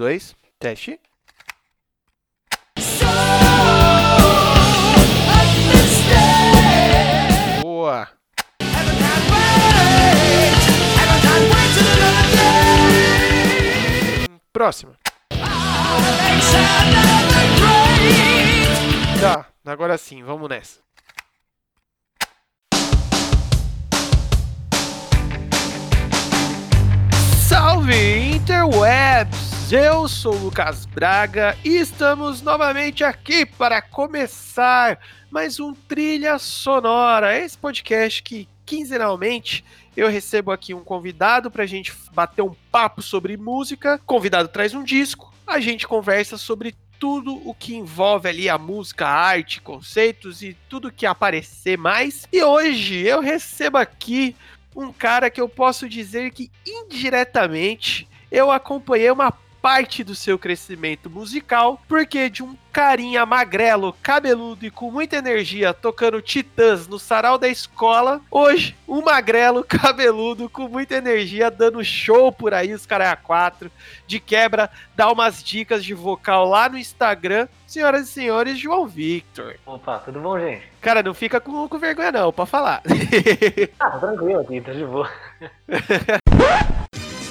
dois, teste. Boa. Próxima. Tá, agora sim, vamos nessa. Salve Interwebs! Eu sou o Lucas Braga e estamos novamente aqui para começar mais um Trilha Sonora, esse podcast que quinzenalmente eu recebo aqui um convidado para a gente bater um papo sobre música. O convidado traz um disco, a gente conversa sobre tudo o que envolve ali a música, a arte, conceitos e tudo que aparecer mais. E hoje eu recebo aqui um cara que eu posso dizer que indiretamente eu acompanhei uma parte do seu crescimento musical, porque de um carinha magrelo, cabeludo e com muita energia tocando titãs no sarau da escola, hoje um magrelo, cabeludo, com muita energia dando show por aí, os caras a quatro, de quebra, dá umas dicas de vocal lá no Instagram. Senhoras e senhores, João Victor. Opa, tudo bom, gente? Cara, não fica com, com vergonha não, pode falar. ah, tranquilo aqui, tá de boa.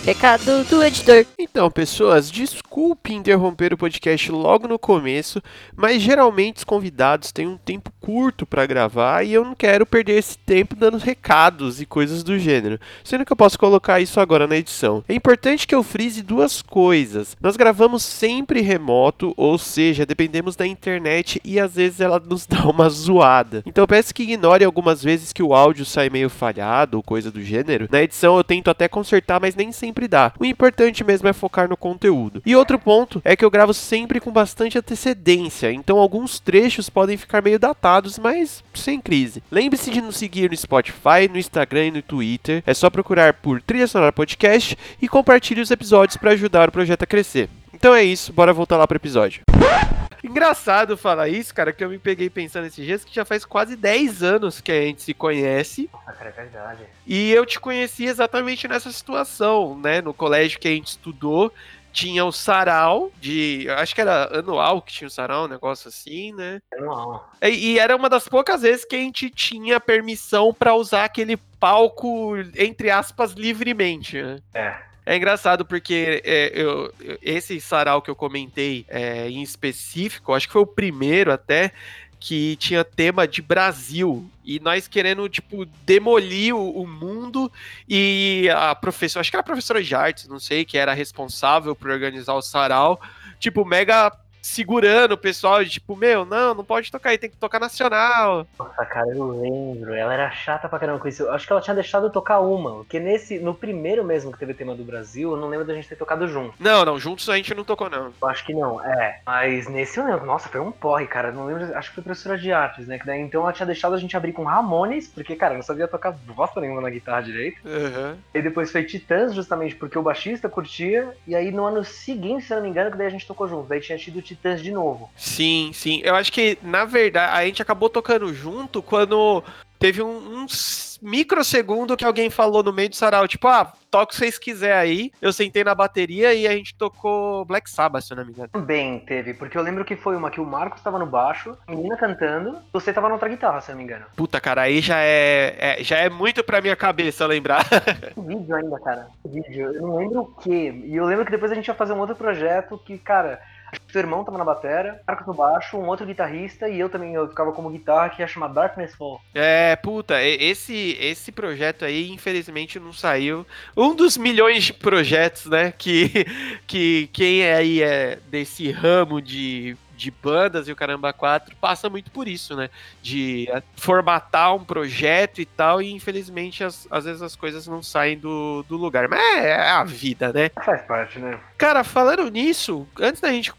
Recado do editor. Então, pessoas, desculpe interromper o podcast logo no começo, mas geralmente os convidados têm um tempo curto para gravar e eu não quero perder esse tempo dando recados e coisas do gênero, sendo que eu posso colocar isso agora na edição. É importante que eu frise duas coisas. Nós gravamos sempre remoto, ou seja, dependemos da internet e às vezes ela nos dá uma zoada. Então peço que ignore algumas vezes que o áudio sai meio falhado ou coisa do gênero. Na edição eu tento até consertar, mas nem sempre dá. O importante mesmo é focar no conteúdo. E outro ponto é que eu gravo sempre com bastante antecedência, então alguns trechos podem ficar meio datados, mas sem crise. Lembre-se de nos seguir no Spotify, no Instagram e no Twitter. É só procurar por Trilha Sonora Podcast e compartilhe os episódios para ajudar o projeto a crescer. Então é isso, bora voltar lá pro episódio. Engraçado falar isso, cara, que eu me peguei pensando esses dias que já faz quase 10 anos que a gente se conhece. Ah, cara, é verdade. E eu te conheci exatamente nessa situação, né? No colégio que a gente estudou, tinha o sarau de. Acho que era anual que tinha o sarau, um negócio assim, né? Anual. E, e era uma das poucas vezes que a gente tinha permissão para usar aquele palco, entre aspas, livremente, né? É. É engraçado porque é, eu, esse sarau que eu comentei é, em específico, acho que foi o primeiro até, que tinha tema de Brasil. E nós querendo, tipo, demolir o, o, mundo. E a professora, acho que era a professora de artes, não sei, que era responsável por organizar o sarau, tipo, mega segurando o pessoal, tipo, meu, não, não pode tocar aí, tem que tocar nacional. Nossa, cara, eu lembro. Ela era chata pra caramba com isso. Eu acho que ela tinha deixado eu tocar uma, porque nesse, no primeiro mesmo que teve tema do Brasil, eu não lembro da gente ter tocado junto. Não, não, juntos a gente não tocou, não. Eu acho que não, é. Mas nesse eu lembro, nossa, foi um porre, cara. Não lembro, acho que foi professora de artes, né? Que daí, então ela tinha deixado a gente abrir com Ramones, porque, cara, eu não sabia tocar bosta nenhuma na guitarra direito. Uhum. E depois foi Titãs, justamente porque o baixista curtia. E aí no ano seguinte, se eu não me engano, que daí a gente tocou junto. Daí tinha tido Titãs de novo. Sim, sim. Eu acho que, na verdade, a gente acabou tocando junto quando teve um, um microsegundo que alguém falou no meio do sarau, tipo, ah, toca o que vocês quiser aí. Eu sentei na bateria e a gente tocou Black Sabbath, se eu não me engano. Também teve, porque eu lembro que foi uma que o Marcos tava no baixo, a menina cantando, você tava na outra guitarra, se eu não me engano. Puta, cara, aí já é, é já é muito pra minha cabeça lembrar. O vídeo ainda, cara. O vídeo, eu não lembro o que. E eu lembro que depois a gente ia fazer um outro projeto que, cara Seu irmão tava na bateria, Marcos no baixo, um outro guitarrista e eu também eu ficava como guitarra que ia chamar Darkness Fall. É, puta, esse, esse projeto aí, infelizmente, não saiu. Um dos milhões de projetos, né, que, que quem aí é desse ramo de de bandas e o Caramba 4 passa muito por isso, né? De é, formatar um projeto e tal, e infelizmente as, às vezes as coisas não saem do, do lugar. Mas é, é a vida, né? Faz parte, né? Cara, falando nisso, antes da gente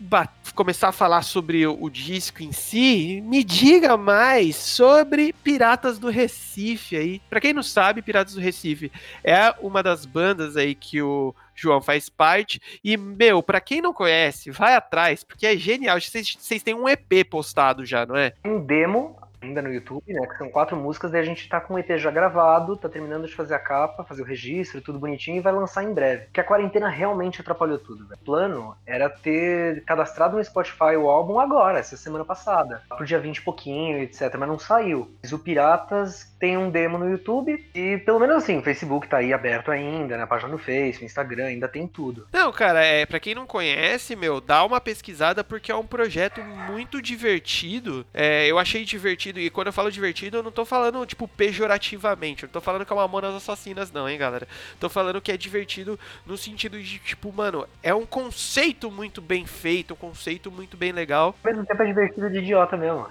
começar a falar sobre o, o disco em si, me diga mais sobre Piratas do Recife aí. Pra quem não sabe, Piratas do Recife é uma das bandas aí que o João faz parte. E, meu, para quem não conhece, vai atrás, porque é genial. Vocês, vocês têm um EP postado já, não é? Um demo ainda no YouTube, né? Que são quatro músicas, daí a gente tá com o EP já gravado, tá terminando de fazer a capa, fazer o registro, tudo bonitinho e vai lançar em breve. Porque a quarentena realmente atrapalhou tudo, velho. O plano era ter cadastrado no Spotify o álbum agora, essa semana passada. Pro dia 20 e pouquinho, etc. Mas não saiu. Mas o Piratas tem um demo no YouTube e pelo menos assim, o Facebook tá aí aberto ainda, na página no Face, no Instagram, ainda tem tudo. Não, cara, é, para quem não conhece, meu, dá uma pesquisada porque é um projeto muito divertido. É, eu achei divertido, e quando eu falo divertido, eu não tô falando, tipo, pejorativamente. Eu não tô falando que é uma Mamonas Assassinas, não, hein, galera. Tô falando que é divertido no sentido de, tipo, mano, é um conceito muito bem feito, um conceito muito bem legal. Ao mesmo tempo é divertido de idiota mesmo.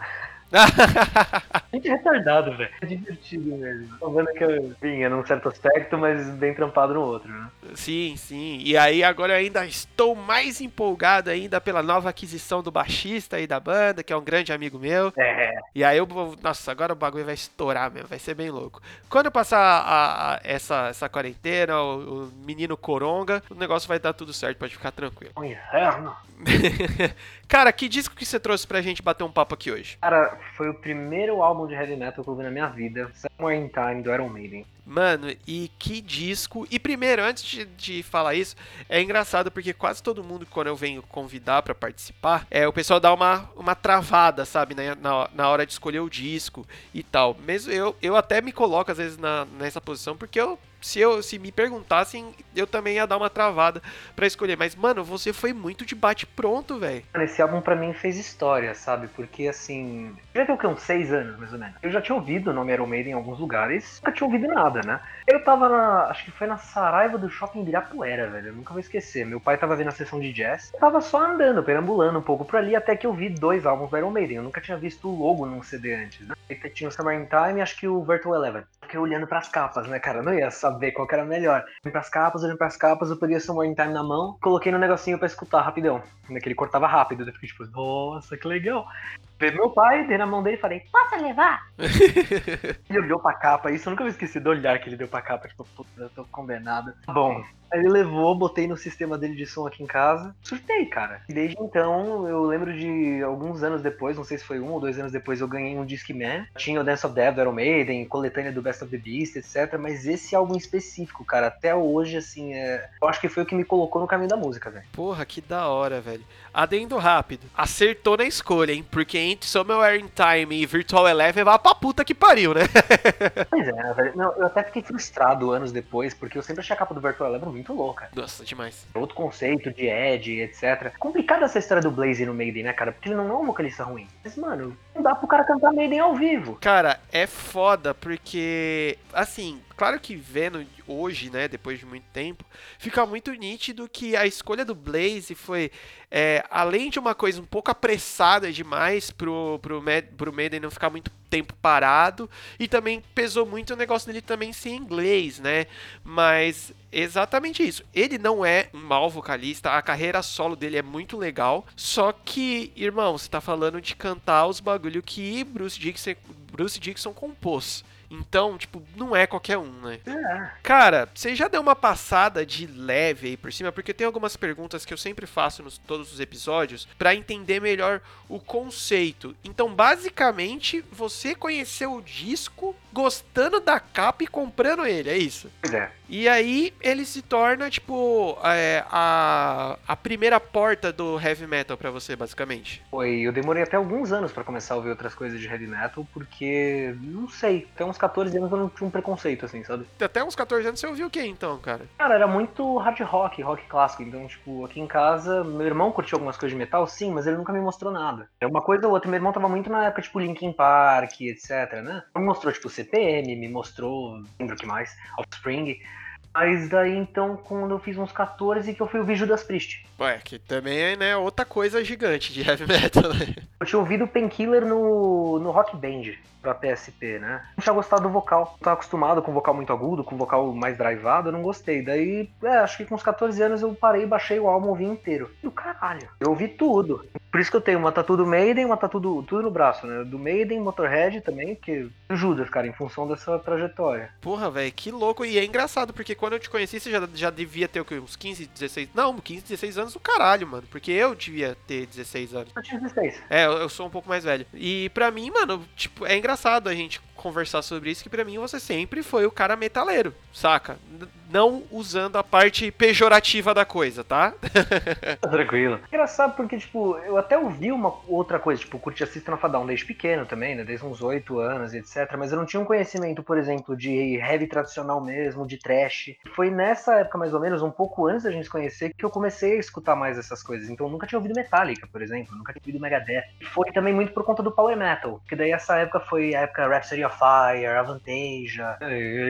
Gente é retardado, velho. É divertido mesmo. Tô vendo que eu vinha num certo aspecto, mas bem trampado no outro, né? Sim, sim. E aí agora eu ainda estou mais empolgado ainda pela nova aquisição do baixista aí da banda, que é um grande amigo meu. É. E aí eu vou. Nossa, agora o bagulho vai estourar mesmo, vai ser bem louco. Quando passar a, a, essa, essa quarentena, o, o, menino coronga, o negócio vai dar tudo certo, pode ficar tranquilo. O inferno. Cara, que disco que você trouxe pra gente bater um papo aqui hoje? Cara, foi o primeiro álbum de heavy metal que eu vi na minha vida, Somewhere in Time, do Iron Maiden. Mano, e que disco. E primeiro, antes de, de, falar isso, é engraçado porque quase todo mundo, quando eu venho convidar para participar, é o pessoal dá uma, uma travada, sabe, na, na, na, hora de escolher o disco e tal. Mesmo eu, eu até me coloco às vezes na, nessa posição porque eu se, eu, se me perguntassem, eu também ia dar uma travada para escolher. Mas, mano, você foi muito de bate-pronto, velho. Esse álbum para mim fez história, sabe? Porque, assim. Já tem o que? Uns seis anos, mais ou menos. Eu já tinha ouvido o nome Iron Maiden em alguns lugares, nunca tinha ouvido nada, né? Eu tava na. Acho que foi na Saraiva do shopping Ibirapuera, velho. Eu nunca vou esquecer. Meu pai tava vendo a sessão de jazz. Eu tava só andando, perambulando um pouco por ali, até que eu vi dois álbuns do Iron Maiden. Eu nunca tinha visto o logo num CD antes, né? Tinha o Summer in Time e acho que o Virtual Eleven. Fiquei olhando pras capas, né, cara? Não ia saber qual que era melhor. Olhando pras capas, olhando pras capas, eu peguei o Summer in Time na mão, coloquei no negocinho pra escutar rapidão. Que ele cortava rápido. Eu fiquei tipo, nossa, que legal. Veio meu pai, dei na mão dele e falei, posso levar? ele olhou pra capa, isso eu nunca vou esquecer do olhar que ele deu pra capa, tipo, puta, eu tô condenado. Bom, Aí ele levou, botei no sistema dele de som aqui em casa. Surtei, cara. E desde então, eu lembro de alguns anos depois, não sei se foi um ou dois anos depois, eu ganhei um Discman. Tinha o Dance of Death do Iron Maiden, coletânea do Best of the Beast, etc. Mas esse álbum específico, cara, até hoje, assim, é... eu acho que foi o que me colocou no caminho da música, velho. Porra, que da hora, velho. Adendo rápido. Acertou na escolha, hein? Porque entre Somewhere in Time e Virtual Eleven vai pra puta que pariu, né? pois é, velho. Não, eu até fiquei frustrado anos depois, porque eu sempre achei a capa do Virtual Eleven muito louca. Nossa, demais. Outro conceito de Ed, etc. Complicada essa história do Blaze no Maiden, né, cara? Porque ele não é um vocalista ruim. Mas, mano, não dá pro cara cantar Maiden ao vivo. Cara, é foda, porque, assim, claro que vendo hoje, né, depois de muito tempo, fica muito nítido que a escolha do Blaze foi, é, além de uma coisa um pouco apressada demais pro, pro, pro Maiden não ficar muito tempo parado, e também pesou muito o negócio dele também ser inglês, né, mas exatamente isso. Ele não é um mau vocalista, a carreira solo dele é muito legal, só que, irmão, você tá falando de cantar os bagulho que Bruce Dixon, Bruce Dixon compôs. Então, tipo, não é qualquer um, né? É. Cara, você já deu uma passada de leve aí por cima, porque tem algumas perguntas que eu sempre faço nos todos os episódios para entender melhor o conceito. Então, basicamente, você conheceu o disco gostando da capa e comprando ele, é isso? É. E aí ele se torna, tipo, é, a, a primeira porta do heavy metal para você, basicamente. Foi, eu demorei até alguns anos para começar a ouvir outras coisas de heavy metal, porque, não sei, até uns 14 anos eu não tinha um preconceito, assim, sabe? Até uns 14 anos você ouviu o que então, cara? Cara, era muito hard rock, rock clássico, então, tipo, aqui em casa, meu irmão curtiu algumas coisas de metal, sim, mas ele nunca me mostrou nada. É uma coisa ou outra, meu irmão tava muito na época, tipo, Linkin Park, etc, né? Ele me mostrou, tipo, CPM, me mostrou, lembro o que mais, Offspring... Mas daí então, quando eu fiz uns 14, que eu fui ouvir Judas Priest. Ué, que também é né, outra coisa gigante de heavy metal, né? Eu tinha ouvido Painkiller no, no Rock Band pra PSP, né? Não tinha gostado do vocal. Eu tava acostumado com vocal muito agudo, com vocal mais drivado, eu não gostei. Daí, é, acho que com uns 14 anos eu parei, baixei o álbum, ouvi inteiro. E o caralho, eu ouvi tudo. Por isso que eu tenho uma tatu do Maiden, uma tatu do, tudo no braço, né? Do Maiden, Motorhead também, que Judas, cara, em função dessa trajetória. Porra, velho, que louco. E é engraçado, porque quando eu te conheci, você já, já devia ter o quê? Uns 15, 16. Não, 15, 16 anos do caralho, mano. Porque eu devia ter 16 anos. Eu tinha 16. É, eu, eu sou um pouco mais velho. E pra mim, mano, tipo, é engraçado a gente conversar sobre isso, que pra mim você sempre foi o cara metaleiro, saca? N- não usando a parte pejorativa da coisa, tá? Tranquilo. Engraçado porque, tipo, eu até ouvi uma outra coisa, tipo, curti of a Down desde pequeno também, né? Desde uns 8 anos, etc. Mas eu não tinha um conhecimento, por exemplo, de heavy tradicional mesmo, de trash. Foi nessa época, mais ou menos, um pouco antes da gente se conhecer, que eu comecei a escutar mais essas coisas. Então eu nunca tinha ouvido Metallica, por exemplo, nunca tinha ouvido Megadeth. Foi também muito por conta do Power Metal, que daí essa época foi a época Rhapsody of Fire, Avantasia.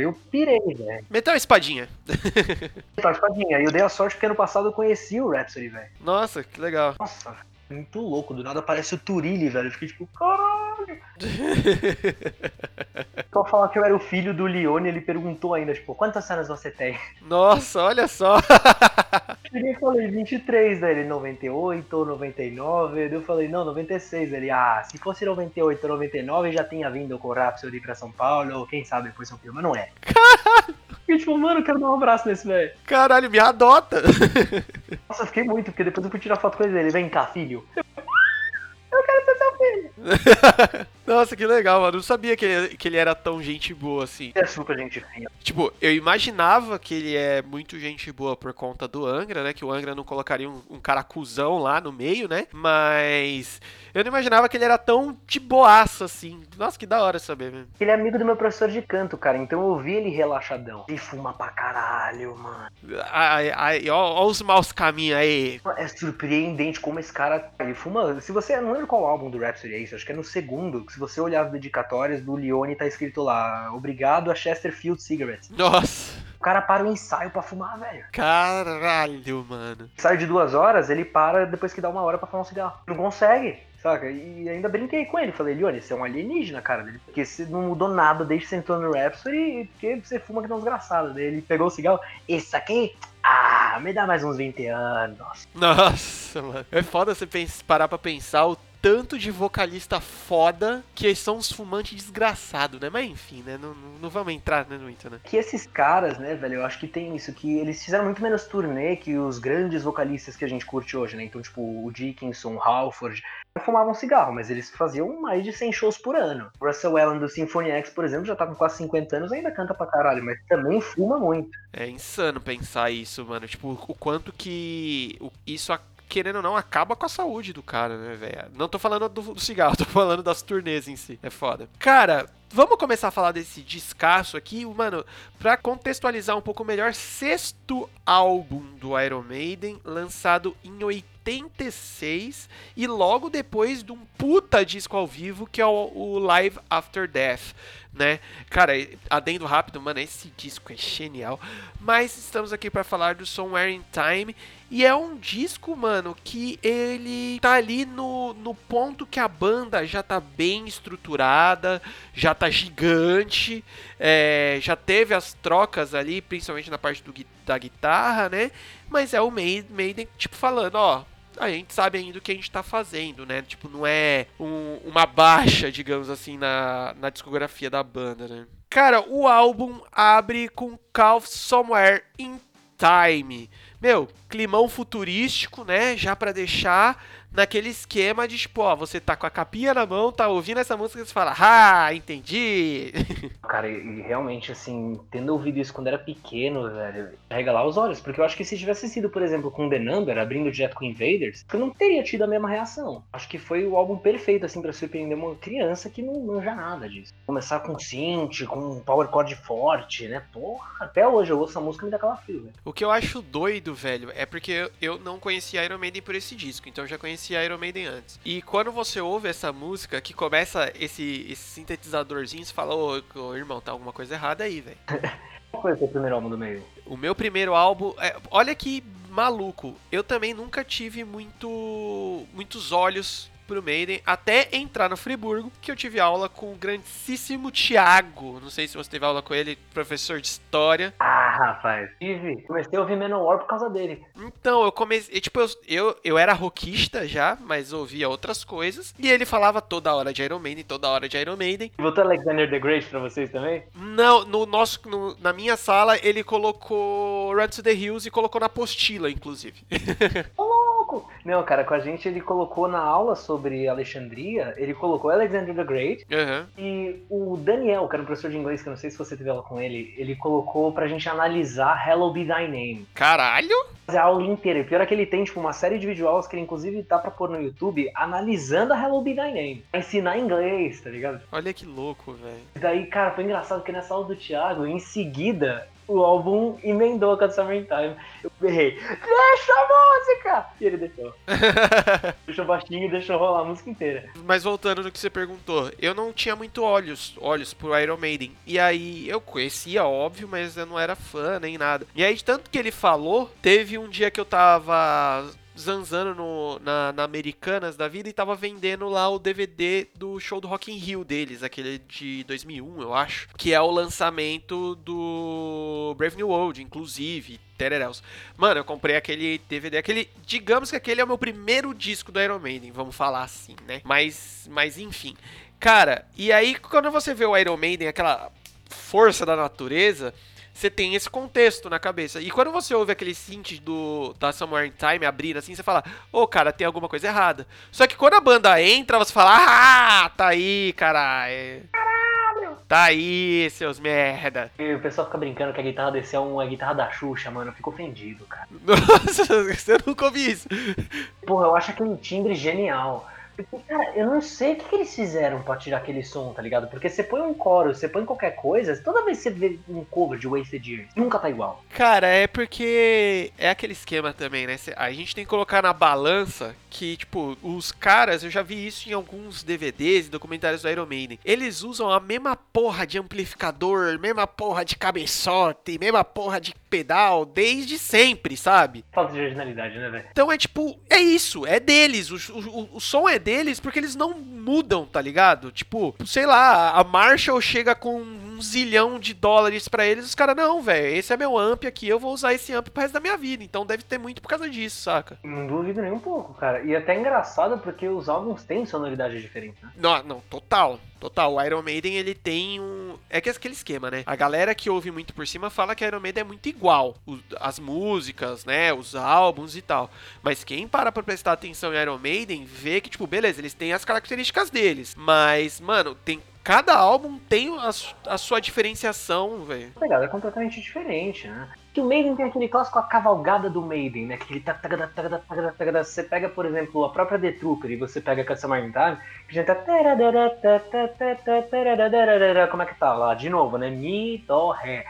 Eu pirei, velho. Metal espadinha. Então, espadinha. E eu dei a sorte porque ano passado eu conheci o Rhapsody, velho. Nossa, que legal. Nossa, muito louco. Do nada aparece o Turilli, velho. Eu fiquei tipo, caralho. Só falar que eu era o filho do Leone, ele perguntou ainda, tipo, quantas cenas você tem? Nossa, olha só. Eu falei 23, daí ele 98 ou 99. Daí Eu falei, não, 96. Ele, ah, se fosse 98 ou 99, já tinha vindo o Rhapsody pra São Paulo, ou quem sabe depois São Paulo, mas não é. Caralho! Fiquei tipo, mano, eu quero dar um abraço nesse velho. Caralho, me adota. Nossa, fiquei muito, porque depois eu fui tirar foto com ele. Ele, vem cá, filho. Eu quero ser seu filho. Nossa, que legal, mano. Eu não sabia que ele, que ele era tão gente boa assim. É super gente fina. Tipo, eu imaginava que ele é muito gente boa por conta do Angra, né? Que o Angra não colocaria um, um cara cuzão lá no meio, né? Mas eu não imaginava que ele era tão de boaça assim. Nossa, que da hora saber, mesmo. Ele é amigo do meu professor de canto, cara, então eu vi ele relaxadão. E fuma pra caralho, mano. Ai, ai, ó, ó os maus caminhos aí. É surpreendente como esse cara. Ele fuma. Se você. Não lembro qual álbum do Rhapsody é isso, acho que é no segundo. que Se você olhar as dedicatórias do Leone, tá escrito lá: Obrigado a Chesterfield Cigarettes. Nossa, O cara para o ensaio pra fumar, velho. caralho, mano. Ensaio de duas horas, ele para depois que dá uma hora pra fumar um cigarro. Não consegue. Saca? E ainda brinquei com ele. Falei, Leone, você é um alienígena, cara. Ele- Porque você não mudou nada desde que você entrou no Rhapsody, porque você fuma que não desgraçado. Daí ele pegou o cigarro. Esse aqui, ah, me dá mais uns 20 anos. Nossa, mano. É foda você parar pra pensar o tanto de vocalista foda que são uns fumantes desgraçados, né? Mas enfim, né? Não, não, não vamos entrar né, muito, né? Que esses caras, né, velho, eu acho que tem isso, que eles fizeram muito menos turnê que os grandes vocalistas que a gente curte hoje, né? Então, tipo, o Dickinson, o Halford, não fumavam cigarro, mas eles faziam mais de 100 shows por ano. O Russell Allen do Symphony X, por exemplo, já tá com quase 50 anos, ainda canta pra caralho, mas também fuma muito. É insano pensar isso, mano. Tipo, o quanto que isso, a- querendo ou não, acaba com a saúde do cara, né, velho? Não tô falando do, do cigarro, tô falando das turnês em si. É foda. Cara, vamos começar a falar desse descasso aqui, mano, pra contextualizar um pouco melhor. Sexto álbum do Iron Maiden, lançado em 86 e logo depois de um puta disco ao vivo que é o, o Live After Death, né? Cara, adendo rápido, mano, esse disco é genial. Mas estamos aqui para falar do Somewhere in Time. E é um disco, mano, que ele tá ali no, no ponto que a banda já tá bem estruturada, já tá gigante, é, já teve as trocas ali, principalmente na parte do, da guitarra, né? Mas é o Maiden, tipo, falando, ó, a gente sabe ainda o que a gente tá fazendo, né? Tipo, não é um- uma baixa, digamos assim, na, na discografia da banda, né? Cara, o álbum abre com Call Somewhere in Time. Meu, climão futurístico, né? Já pra deixar naquele esquema de, tipo, ó, você tá com a capinha na mão, tá ouvindo essa música e você fala, ah, entendi. Cara, e realmente, assim, tendo ouvido isso quando era pequeno, velho, lá os olhos. Porque eu acho que se tivesse sido, por exemplo, com The Number, abrindo direto com Invaders, eu não teria tido a mesma reação. Acho que foi o álbum perfeito, assim, pra surpreender uma criança que não manja nada disso. Começar com synth, com um power chord forte, né? Porra, até hoje eu ouço a música e me dá calafrio, velho. O que eu acho doido, velho, é porque eu- não conhecia Iron Maiden por esse disco, então eu já conhecia Iron Maiden antes. E quando você ouve essa música, que começa esse, esse sintetizadorzinho, você fala, ô, ô, irmão, tá alguma coisa errada aí, velho. Qual foi o seu primeiro álbum do meio? O meu primeiro álbum. é, olha que maluco. Eu também nunca tive muito, muitos olhos pro Maiden até entrar no Friburgo, que eu tive aula com o grandíssimo Thiago. Não sei se você teve aula com ele, professor de história. Ah, rapaz. Tive. Comecei a ouvir Manowar por causa dele. Então, eu comecei. Tipo, eu, eu, eu era rockista já, mas ouvia outras coisas. E ele falava toda hora de Iron Maiden, toda hora de Iron Maiden. Botou Alexander the Great pra vocês também? Não, no nosso, no- na minha sala ele colocou Run to the Hills e colocou na apostila, inclusive. Louco! Não, cara, com a gente ele colocou na aula sobre Alexandria, ele colocou Alexander the Great Aham. e o Daniel, que era um professor de inglês, que eu não sei se você teve aula com ele, ele colocou pra gente analisar Hello Be Thy Name. Caralho! Fazer a aula inteira. E pior é que ele tem, tipo, uma série de videoaulas que ele inclusive tá pra pôr no YouTube analisando a Hello Be Thy Name. Pra ensinar inglês, tá ligado? Olha que louco, velho. E daí, cara, foi engraçado porque nessa aula do Thiago, em seguida, o álbum emendou com a Summertime. Eu berrei, deixa a música! E ele deixou. Deixou baixinho e deixou rolar a música inteira. Mas voltando no que você perguntou, eu não tinha muito olhos, olhos pro Iron Maiden. E aí eu conhecia, óbvio, mas eu não era fã nem nada. E aí, tanto que ele falou, teve um dia que eu tava zanzando no, na, na Americanas da vida e tava vendendo lá o DVD do show do Rock in Rio deles, aquele de 2001, eu acho, que é o lançamento do Brave New World, inclusive, tereréus. Mano, eu comprei aquele DVD, aquele, digamos que aquele é o meu primeiro disco do Iron Maiden, vamos falar assim, né? Mas, mas enfim. Cara, e aí quando você vê o Iron Maiden, aquela força da natureza, você tem esse contexto na cabeça. E quando você ouve aquele synth do da Somewhere in Time abrir assim, você fala: "Ô, cara, tem alguma coisa errada". Só que quando a banda entra, você fala: "Ah, tá aí, caralho". Tá aí, seus merda. E o pessoal fica brincando que a guitarra desse é uma guitarra da Xuxa, mano. Eu fico ofendido, cara. Nossa, você nunca ouvi isso. Porra, eu acho aquele timbre genial. Cara, eu não sei o que, que eles fizeram pra tirar aquele som, tá ligado? Porque você põe um coro, você põe qualquer coisa, toda vez que você vê um cover de Wasted Years, nunca tá igual. Cara, é porque é aquele esquema também, né? A gente tem que colocar na balança que, tipo, os caras, eu já vi isso em alguns DVDs e documentários do Iron Maiden. Eles usam a mesma porra de amplificador, mesma porra de cabeçote, mesma porra de pedal desde sempre, sabe? Falta de originalidade, né, velho? Então é tipo, é isso, é deles. O, o, o som é deles porque eles não mudam, tá ligado? Tipo, sei lá, a Marshall chega com um zilhão de dólares pra eles, os caras, não, velho, esse é meu amp aqui, eu vou usar esse amp pro resto da minha vida. Então deve ter muito por causa disso, saca? Não duvido nem um pouco, cara. E até é engraçado porque os álbuns têm sonoridade diferente, né? Não, não, total. Total, o Iron Maiden ele tem um. É que é aquele esquema, né? A galera que ouve muito por cima fala que Iron Maiden é muito igual. O- As músicas, né? Os álbuns e tal. Mas quem para pra prestar atenção em Iron Maiden vê que, tipo, beleza, eles têm as características deles. Mas, mano, tem. Cada álbum tem a, a sua diferenciação, velho. A pegada é completamente diferente, né? Que o Maiden tem aquele clássico a cavalgada do Maiden, né? Aquele ta- tagada, tagada, tagada, tagada. Você pega, por exemplo, a própria The Trooper e você pega a in Time, que já tá. Como é que tá lá? De novo, né? Mi, Dó, Ré.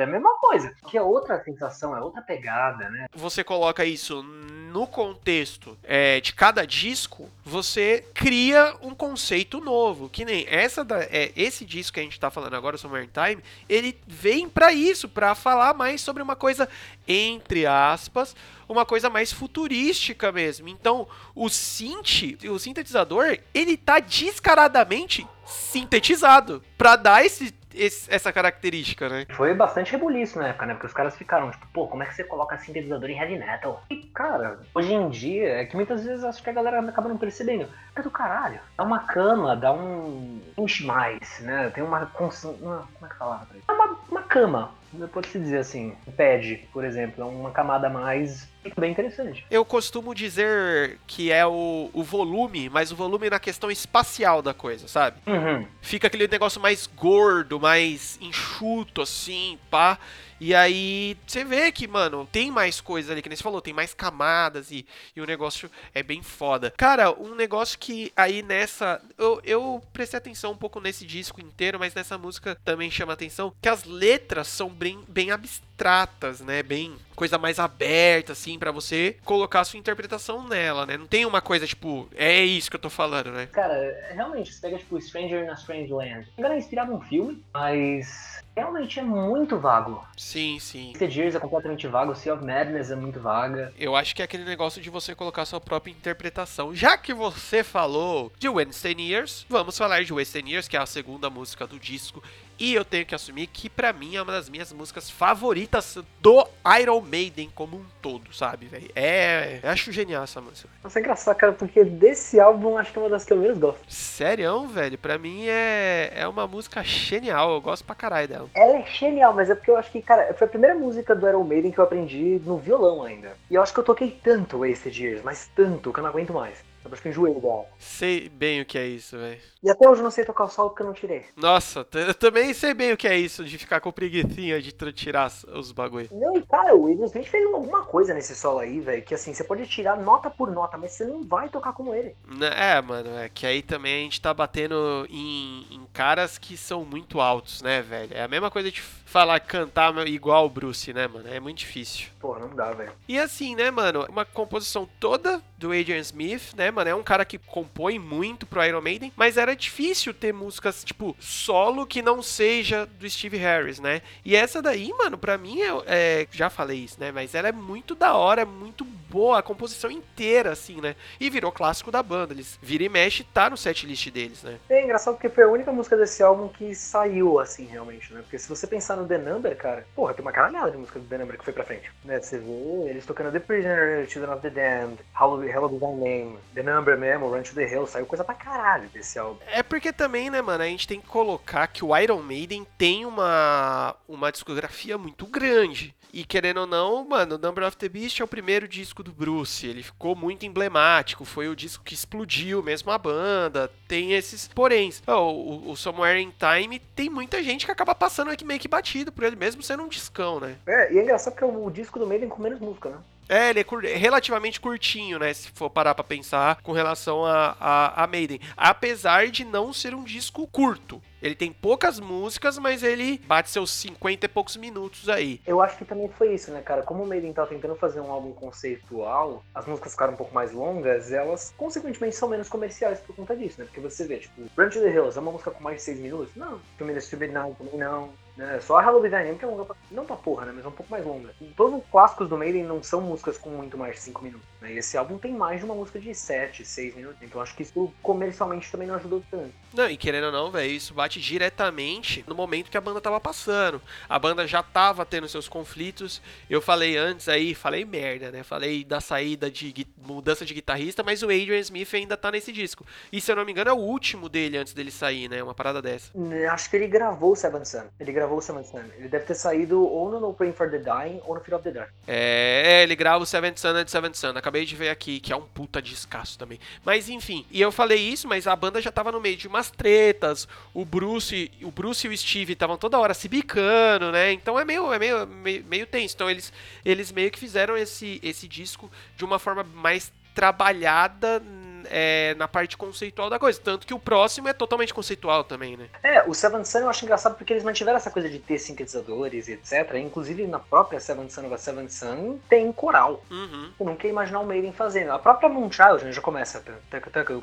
É a mesma coisa. Que é outra sensação, é outra pegada, né? você coloca isso no contexto é, de cada disco, você cria um conceito novo. Que nem essa da, é, esse disco que a gente tá falando agora, Summer Time, ele vem pra isso, pra falar mais sobre uma coisa, entre aspas, uma coisa mais futurística mesmo. Então, o synth, o sintetizador, ele tá descaradamente sintetizado pra dar esse, esse- essa característica, né? Foi bastante rebuliço na época, né? Porque os caras ficaram, tipo, pô, como é que você coloca sintetizador em heavy metal? E, cara, hoje em dia, é que muitas vezes acho que a galera acaba não percebendo. É do caralho. Dá uma cama, dá um. enche mais, né? Tem uma. cons- como é que fala? É uma, uma cama. Pode-se dizer assim, pad, por exemplo, é uma camada mais bem interessante. Eu costumo dizer que é o, o volume, mas o volume na questão espacial da coisa, sabe? Uhum. Fica aquele negócio mais gordo, mais enxuto, assim, pá. E aí você vê que, mano, tem mais coisa ali, que nem você falou, tem mais camadas e, e o negócio é bem foda. Cara, um negócio que aí nessa. Eu, eu prestei atenção um pouco nesse disco inteiro, mas nessa música também chama atenção, que as letras são bem, bem abstratas abstratas, né? Bem coisa mais aberta, assim, para você colocar a sua interpretação nela, né? Não tem uma coisa, tipo, é isso que eu tô falando, né? Cara, realmente, você pega, tipo, Stranger na Strange Land. Não é inspirado num filme, mas realmente é muito vago. Sim, sim. The Years é completamente vago, Sea of Madness é muito vaga. Eu acho que é aquele negócio de você colocar sua própria interpretação. Já que você falou de Wednesday Years, vamos falar de Wednesday Years, que é a segunda música do disco. E eu tenho que assumir que para mim é uma das minhas músicas favoritas do Iron Maiden como um todo, sabe, velho? É, eu acho genial essa música. Nossa, é engraçado, cara, porque desse álbum acho que é uma das que eu menos gosto. Sério, velho? Pra mim é, é uma música genial, eu gosto pra caralho dela. Ela é genial, mas é porque eu acho que, cara, foi a primeira música do Iron Maiden que eu aprendi no violão ainda. E eu acho que eu toquei tanto Wasted Years, mas tanto, que eu não aguento mais. Eu acho que enjoei dela. Sei bem o que é isso, velho. E até hoje eu não sei tocar o solo porque eu não tirei. Nossa, eu também sei bem o que é isso, de ficar com preguiçinha de tirar os bagulho. Não, e cara, o Will Smith fez alguma coisa nesse solo aí, velho, que assim, você pode tirar nota por nota, mas você não vai tocar como ele. Né, é, mano, é que aí também a gente tá batendo em, em caras que são muito altos, né, velho? É a mesma coisa de falar cantar igual o Bruce, né, mano? É muito difícil. Pô, não dá, velho. E assim, né, mano, uma composição toda do Adrian Smith, né, mano? É um cara que compõe muito pro Iron Maiden, mas era difícil ter músicas, tipo, solo que não seja do Steve Harris, né? E essa daí, mano, pra mim, é, é já falei isso, né? Mas ela é muito da hora, é muito boa, a composição inteira, assim, né? E virou clássico da banda. Eles vira e mexe tá no set list deles, né? É engraçado porque foi a única música desse álbum que saiu, assim, realmente, né? Porque se você pensar no The Number, cara, porra, tem uma caralhada de música do The Number que foi pra frente, né? Você vê eles tocando The Prisoner, Children of the Damned, How Hello Be Thy Name, The Number mesmo, Run to the Hill, saiu coisa pra caralho desse álbum. É porque também, né, mano, a gente tem que colocar que o Iron Maiden tem uma, uma discografia muito grande. E querendo ou não, mano, Number of the Beast é o primeiro disco do Bruce. Ele ficou muito emblemático. Foi o disco que explodiu mesmo a banda. Tem esses poréns. Oh, o, o Somewhere in Time tem muita gente que acaba passando aqui meio que batido por ele, mesmo sendo um discão, né? É, e é engraçado porque é o disco do Maiden com menos música, né? É, ele é relativamente curtinho, né? Se for parar pra pensar com relação a, a, a, Maiden. Apesar de não ser um disco curto. Ele tem poucas músicas, mas ele bate seus 50 e poucos minutos aí. Eu acho que também foi isso, né, cara? Como o Maiden tá tentando fazer um álbum conceitual, as músicas ficaram um pouco mais longas, elas consequentemente são menos comerciais por conta disso, né? Porque você vê, tipo, Run to the Hills é uma música com mais de 6 minutos? Não. Filme da Stupid Now também não. Né? Só a Hello Be que é longa pra... Não pra porra, né? Mas é um pouco mais longa. Todos os clássicos do Maiden não são músicas com muito mais de 5 minutos. Né? E esse álbum tem mais de uma música de 7, 6 minutos. Então acho que isso comercialmente também não ajudou tanto. Não, e querendo ou não, velho, isso bate diretamente no momento que a banda tava passando. A banda já tava tendo seus conflitos. Eu falei antes aí, falei merda, né? Falei da saída de mudança de guitarrista, mas o Adrian Smith ainda tá nesse disco. E se eu não me engano, é o último dele antes dele sair, né? Uma parada dessa. Acho que ele gravou o Seven Sun. Ele gravou o Seventh Sun. Ele deve ter saído ou no No Praying for the Dying ou no Fear of the Dark. É, ele grava o Seventh Sun de Seventh Sun. Acabei de ver aqui, que é um puta descasso também. Mas enfim, e eu falei isso, mas a banda já tava no meio de umas tretas. O Bruce, o Bruce e o Steve estavam toda hora se bicando, né? Então é meio, é meio, meio, meio tenso. Então eles, eles meio que fizeram esse, esse disco de uma forma mais trabalhada é, na parte conceitual da coisa. Tanto que o próximo é totalmente conceitual também, né? É, o Seven Sun eu acho engraçado porque eles mantiveram essa coisa de ter sintetizadores e etc. Inclusive na própria Seven Sun of Seven Sun tem coral. Uhum. Eu nunca ia imaginar o Maiden fazendo. A própria Moonchild já começa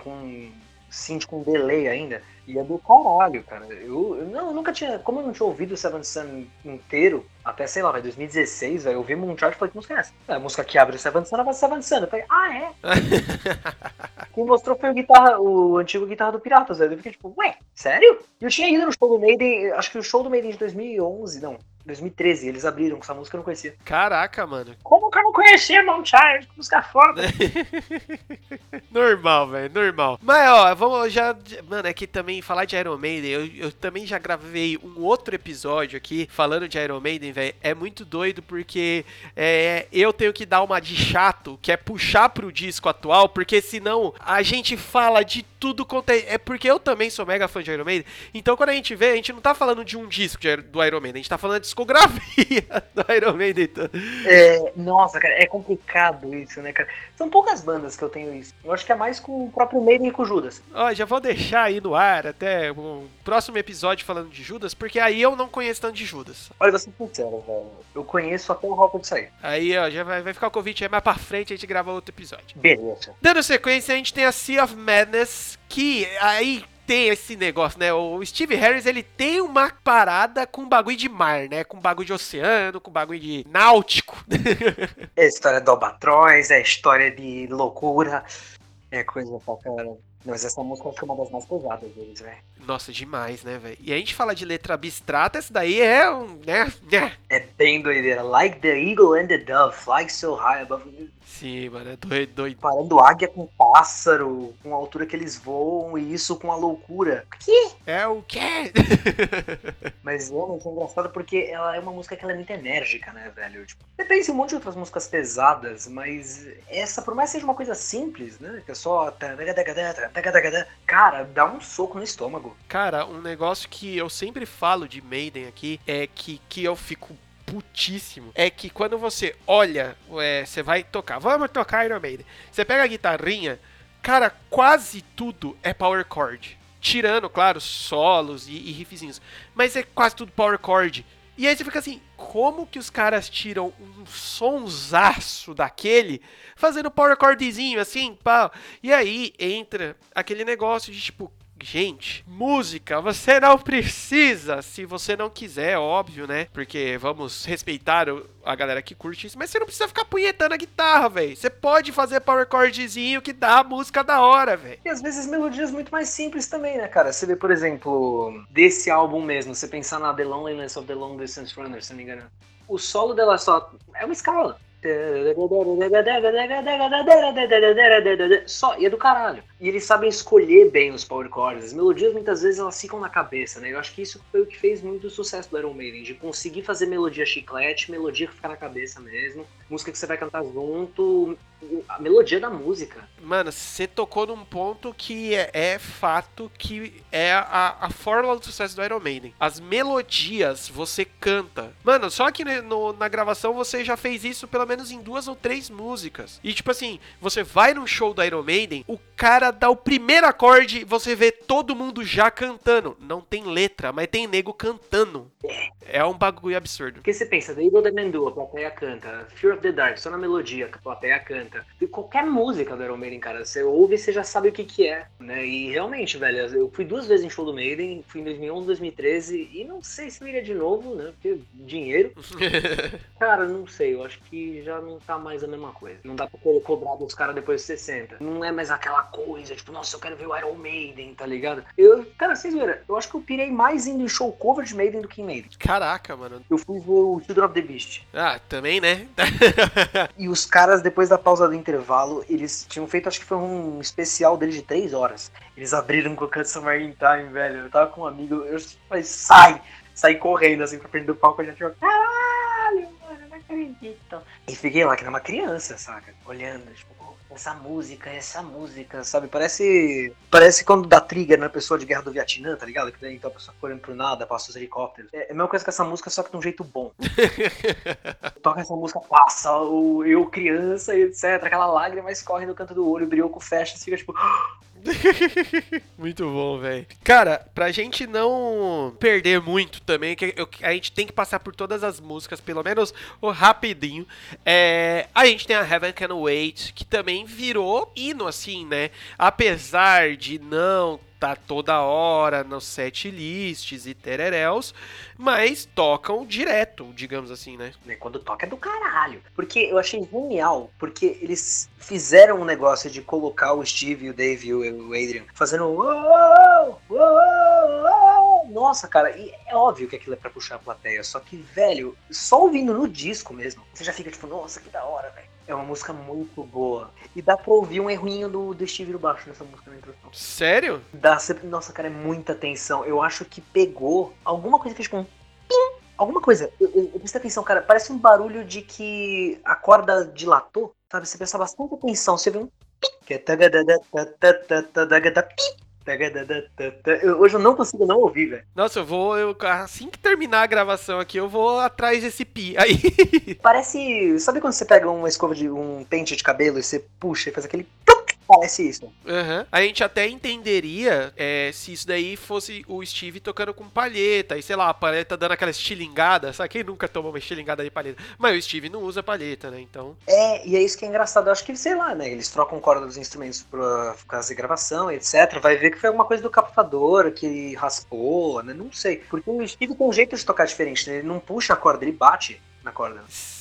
com synth com delay ainda. E é do caralho, cara. Eu, eu, não, eu nunca tinha. Como eu não tinha ouvido o Seven Sun inteiro, até sei lá, vai 2016, velho, eu vi Moonchild e falei, que música é essa? É a música que abre o Seven Sun, vai Seven Sun. Eu falei, ah, é? Quem mostrou foi o, guitarra, o antigo guitarra do Piratas, velho. Eu fiquei tipo, ué, sério? E eu tinha ido no show do Maiden, acho que o show do Maiden de 2011, não, 2013, eles abriram com essa música eu não conhecia. Caraca, mano. Como que eu não conhecia Moonchild? Que música foda. normal, velho, normal. Mas, ó, vamos já. Mano, é que também falar de Iron Maiden, eu, eu também já gravei um outro episódio aqui falando de Iron Maiden, velho. É muito doido porque é, eu tenho que dar uma de chato, que é puxar pro disco atual, porque senão a gente fala de tudo quanto é. É porque eu também sou mega fã de Iron Maiden. Então quando a gente vê, a gente não tá falando de um disco de, do Iron Maiden, a gente tá falando de discografia do Iron Maiden. Então. É, nossa, cara, é complicado isso, né, cara? São poucas bandas que eu tenho isso. Eu acho que é mais com o próprio Maiden e com o Judas. Ó, já vou deixar aí no ar até o próximo episódio falando de Judas, porque aí eu não conheço tanto de Judas. Olha, vou ser sincero, velho. Eu conheço até o Rock de sair. Aí, ó, já vai, vai ficar o convite aí mais pra frente, a gente grava outro episódio. Beleza. Dando sequência, a gente tem a Sea of Madness, que aí tem esse negócio, né? O Steve Harris, ele tem uma parada com bagulho de mar, né? Com bagulho de oceano, com bagulho de náutico. é história do Albatroz, é história de loucura, é coisa pra caramba. Mas essa música acho que é uma das mais pesadas deles, velho. Nossa, demais, né, velho? E a gente fala de letra abstrata, essa daí é um, né, né? É bem doideira. Like the eagle and the dove, fly so high above Sim, mano, é doido, doido. Parando águia com pássaro, com a altura que eles voam, e isso com a loucura. Que? É o quê? Mas realmente é engraçado porque ela é uma música que ela é muito enérgica, né, velho? Tipo, depende de um monte de outras músicas pesadas, mas essa, por mais que seja uma coisa simples, né? Que é só. Cara, dá um soco no estômago. Cara, um negócio que eu sempre falo de Maiden aqui é que, que eu fico putíssimo é que quando você olha, é, você vai tocar, vamos tocar Iron Maiden. Você pega a guitarrinha, cara, quase tudo é power chord. Tirando, claro, solos e, e riffzinhos. Mas é quase tudo power chord. E aí você fica assim, como que os caras tiram um sonsaço daquele fazendo power chordzinho assim, pau. E aí entra aquele negócio de tipo, Gente, música, você não precisa, se você não quiser, óbvio, né? Porque vamos respeitar a galera que curte isso, mas você não precisa ficar punhetando a guitarra, velho. Você pode fazer power chordzinho que dá a música da hora, velho. E às vezes melodias muito mais simples também, né, cara? Você vê, por exemplo, desse álbum mesmo, você pensar na The Loneliness of the Long Distance Runner, se não me engano. O solo dela só é uma escala. Só, e é do caralho. E eles sabem escolher bem os power chords. As melodias muitas vezes elas ficam na cabeça, né? Eu acho que isso foi o que fez muito sucesso do Iron Maiden, de conseguir fazer melodia chiclete, melodia que fica na cabeça mesmo, música que você vai cantar junto, a melodia da música. Mano, você tocou num ponto que é, é fato que é a, a fórmula do sucesso do Iron Maiden. As melodias você canta. Mano, só que no, na gravação você já fez isso pelo menos em duas ou três músicas. E tipo assim, você vai num show do Iron Maiden, o cara dá o primeiro acorde, você vê todo mundo já cantando. Não tem letra, mas tem nego cantando. É um bagulho absurdo. Porque você pensa, The Evil the Mendua, a plateia canta. Fear of the Dark, só na melodia, a plateia canta. E qualquer música do Iron Maiden, cara, você ouve e você já sabe o que que é, né? E realmente, velho, eu fui duas vezes em show do Maiden, fui em 2011, 2013, e não sei se eu iria de novo, né? Porque dinheiro. cara, não sei, eu acho que já não tá mais a mesma coisa. Não dá pra cobrar dos caras depois de 60. Não é mais aquela coisa, tipo, nossa, eu quero ver o Iron Maiden, tá ligado? Eu, cara, vocês viram, eu acho que eu pirei mais indo em show cover de Maiden do que em Maiden. Caraca, mano. Eu fui ver o Children of the Beast. Ah, também, né? e os caras, depois da pausa do intervalo, eles tinham feito, acho que foi um especial deles de três horas. Eles abriram com o Cut Summer in Time, velho. Eu tava com um amigo, eu falei, sai! Saí correndo assim pra frente do palco, a gente falou, caralho, mano, não acredito. E fiquei lá, que era uma criança, saca? Olhando, tipo, essa música, essa música, sabe? Parece parece quando dá trigger na pessoa de guerra do Vietnã, tá ligado? Que daí então a pessoa correndo pro nada, passa os helicópteros. É, é a mesma coisa que essa música, só que de um jeito bom. Toca essa música, passa o eu criança, etc. Aquela lágrima escorre no canto do olho, o brioco fecha, e fica tipo. muito bom, velho. Cara, pra gente não perder muito também, que a gente tem que passar por todas as músicas, pelo menos o rapidinho. É, a gente tem a Heaven Can Wait, que também virou hino, assim, né? Apesar de não tá toda hora nos set lists e tereréus, mas tocam direto, digamos assim, né? Quando toca é do caralho. Porque eu achei genial, porque eles fizeram um negócio de colocar o Steve, o Dave e o Adrian fazendo nossa, cara, e é óbvio que aquilo é pra puxar a plateia, só que, velho, só ouvindo no disco mesmo, você já fica tipo, nossa, que da hora, velho. É uma música muito boa. E dá pra ouvir um errinho do, do Steve baixo nessa música na introdução. Sério? Dá sempre. Nossa, cara, é muita tensão. Eu acho que pegou alguma coisa que fez tipo um. Pim! Alguma coisa. Eu, eu, eu prestei atenção, cara. Parece um barulho de que a corda dilatou. Sabe? Você presta bastante atenção. Você vê um. Pim! Que é. Eu- hoje eu não consigo não ouvir, velho. Nossa, eu vou. Eu, assim que terminar a gravação aqui, eu vou atrás desse pi. Aí. Parece. Sabe quando você pega uma escova de um pente de cabelo e você puxa e faz aquele. tuc? Parece isso. Aham. A gente até entenderia é, se isso daí fosse o Steve tocando com palheta, e sei lá, a palheta dando aquela estilingada, sabe? Quem nunca tomou uma estilingada de palheta? Mas o Steve não usa palheta, né? Então. É, e é isso que é engraçado. Eu acho que, sei lá, né? Eles trocam corda dos instrumentos pra fazer gravação, etc. Vai ver que foi alguma coisa do captador que raspou, né? Não sei. Porque o Steve tem um jeito de tocar diferente, né? Ele não puxa a corda, ele bate na corda. Sim,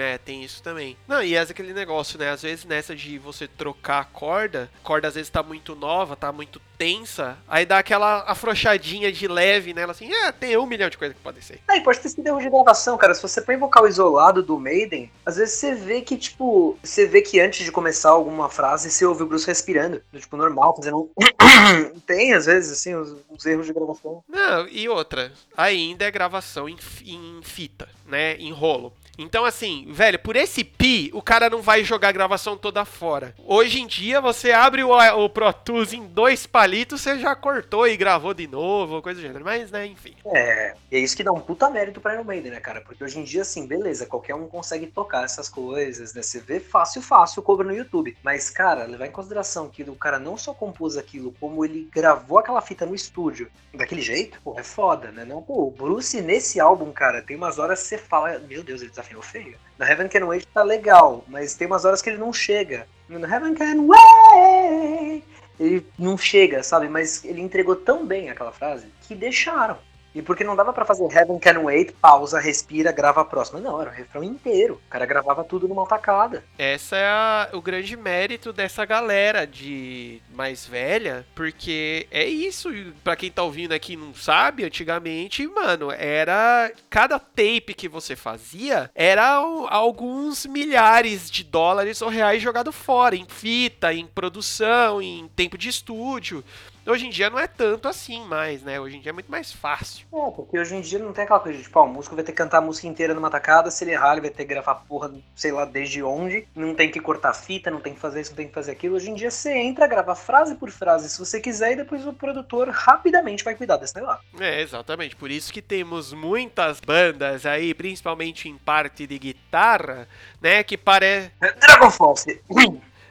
é, tem isso também. Não, e é aquele negócio, né? Às vezes nessa de você trocar a corda, a corda às vezes tá muito nova, tá muito tensa, aí dá aquela afrouxadinha de leve nela, assim, é, tem um milhão de coisas que podem ser. Aí pode ter sido erro de gravação, cara. Se você põe vocal isolado do Maiden, às vezes você vê que, tipo, você vê que antes de começar alguma frase, você ouve o Bruce respirando. Tipo, normal, fazendo um. Tem, às vezes, assim, os, os erros de gravação. Não, e outra, ainda é gravação em, em fita, né? Em rolo. Então, assim, velho, por esse pi, o cara não vai jogar a gravação toda fora. Hoje em dia, você abre o, o Pro Tools em dois palitos, você já cortou e gravou de novo, coisa do gênero. Mas, né, enfim. É, e é isso que dá um puta mérito pra Iron Maiden, né, cara? Porque hoje em dia, assim, beleza, qualquer um consegue tocar essas coisas, né? Você vê fácil, fácil, cobra no YouTube. Mas, cara, levar em consideração que o cara não só compôs aquilo, como ele gravou aquela fita no estúdio daquele jeito, pô, é foda, né? Não, pô, o Bruce nesse álbum, cara, tem umas horas que você fala, meu Deus, ele desafinou feio. Heaven Can Wait tá legal, mas tem umas horas que ele não chega. No Heaven Can Wait, ele não chega, sabe? Mas ele entregou tão bem aquela frase que deixaram. E porque não dava pra fazer Heaven Can Wait, pausa, respira, grava a próxima. Não, era o refrão inteiro. O cara gravava tudo numa tacada. Essa é a- o grande mérito dessa galera de mais velha, porque é isso, pra quem tá ouvindo aqui e não sabe, antigamente, mano, era cada tape que você fazia era alguns milhares de dólares ou reais jogado fora em fita, em produção, em tempo de estúdio. Hoje em dia não é tanto assim mais, né? Hoje em dia é muito mais fácil. É, porque hoje em dia não tem aquela coisa de, tipo, o músico vai ter que cantar a música inteira numa tacada, se ele errar, ele vai ter que gravar porra, sei lá, desde onde, não tem que cortar fita, não tem que fazer isso, não tem que fazer aquilo. Hoje em dia você entra, grava frase por frase, se você quiser, e depois o produtor rapidamente vai cuidar desse negócio. É, exatamente. Por isso que temos muitas bandas aí, principalmente em parte de guitarra, né? Que parece. Dragon Force!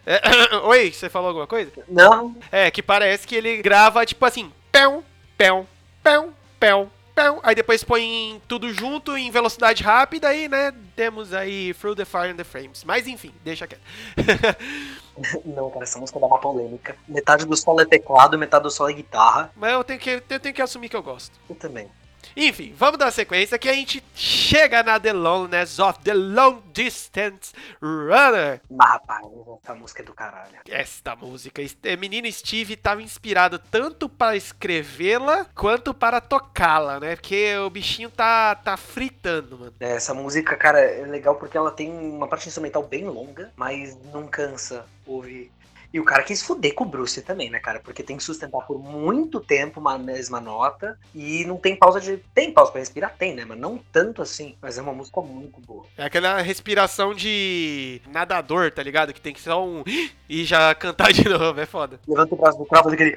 Oi, você falou alguma coisa? Não, É, que parece que ele grava tipo assim: pão, pão, pão, pão, pão. Aí depois põe tudo junto em velocidade rápida e, né? Temos aí Through the Fire and the Frames. Mas enfim, deixa quieto. não, cara, essa música dá uma polêmica. Metade do solo é teclado, metade do solo é guitarra. Mas eu tenho, que, eu tenho que assumir que eu gosto. Eu também. Enfim, vamos dar sequência que a gente chega na The Loneliness of the Long Distance Runner. Mas, rapaz, essa música é do caralho. Esta música, menino Steve estava inspirado tanto para escrevê-la quanto para tocá-la, né? Porque o bichinho tá, tá fritando, mano. É, Essa música, cara, é legal porque ela tem uma parte instrumental bem longa, mas não cansa ouvir. E o cara quis fuder com o Bruce também, né, cara? Porque tem que sustentar por muito tempo uma mesma nota e não tem pausa de. Tem pausa pra respirar? Tem, né? Mas não tanto assim. Mas é uma música muito boa. É aquela respiração de nadador, tá ligado? Que tem que ser só um e já cantar de novo, é foda. Levanta o braço do cravo daquele.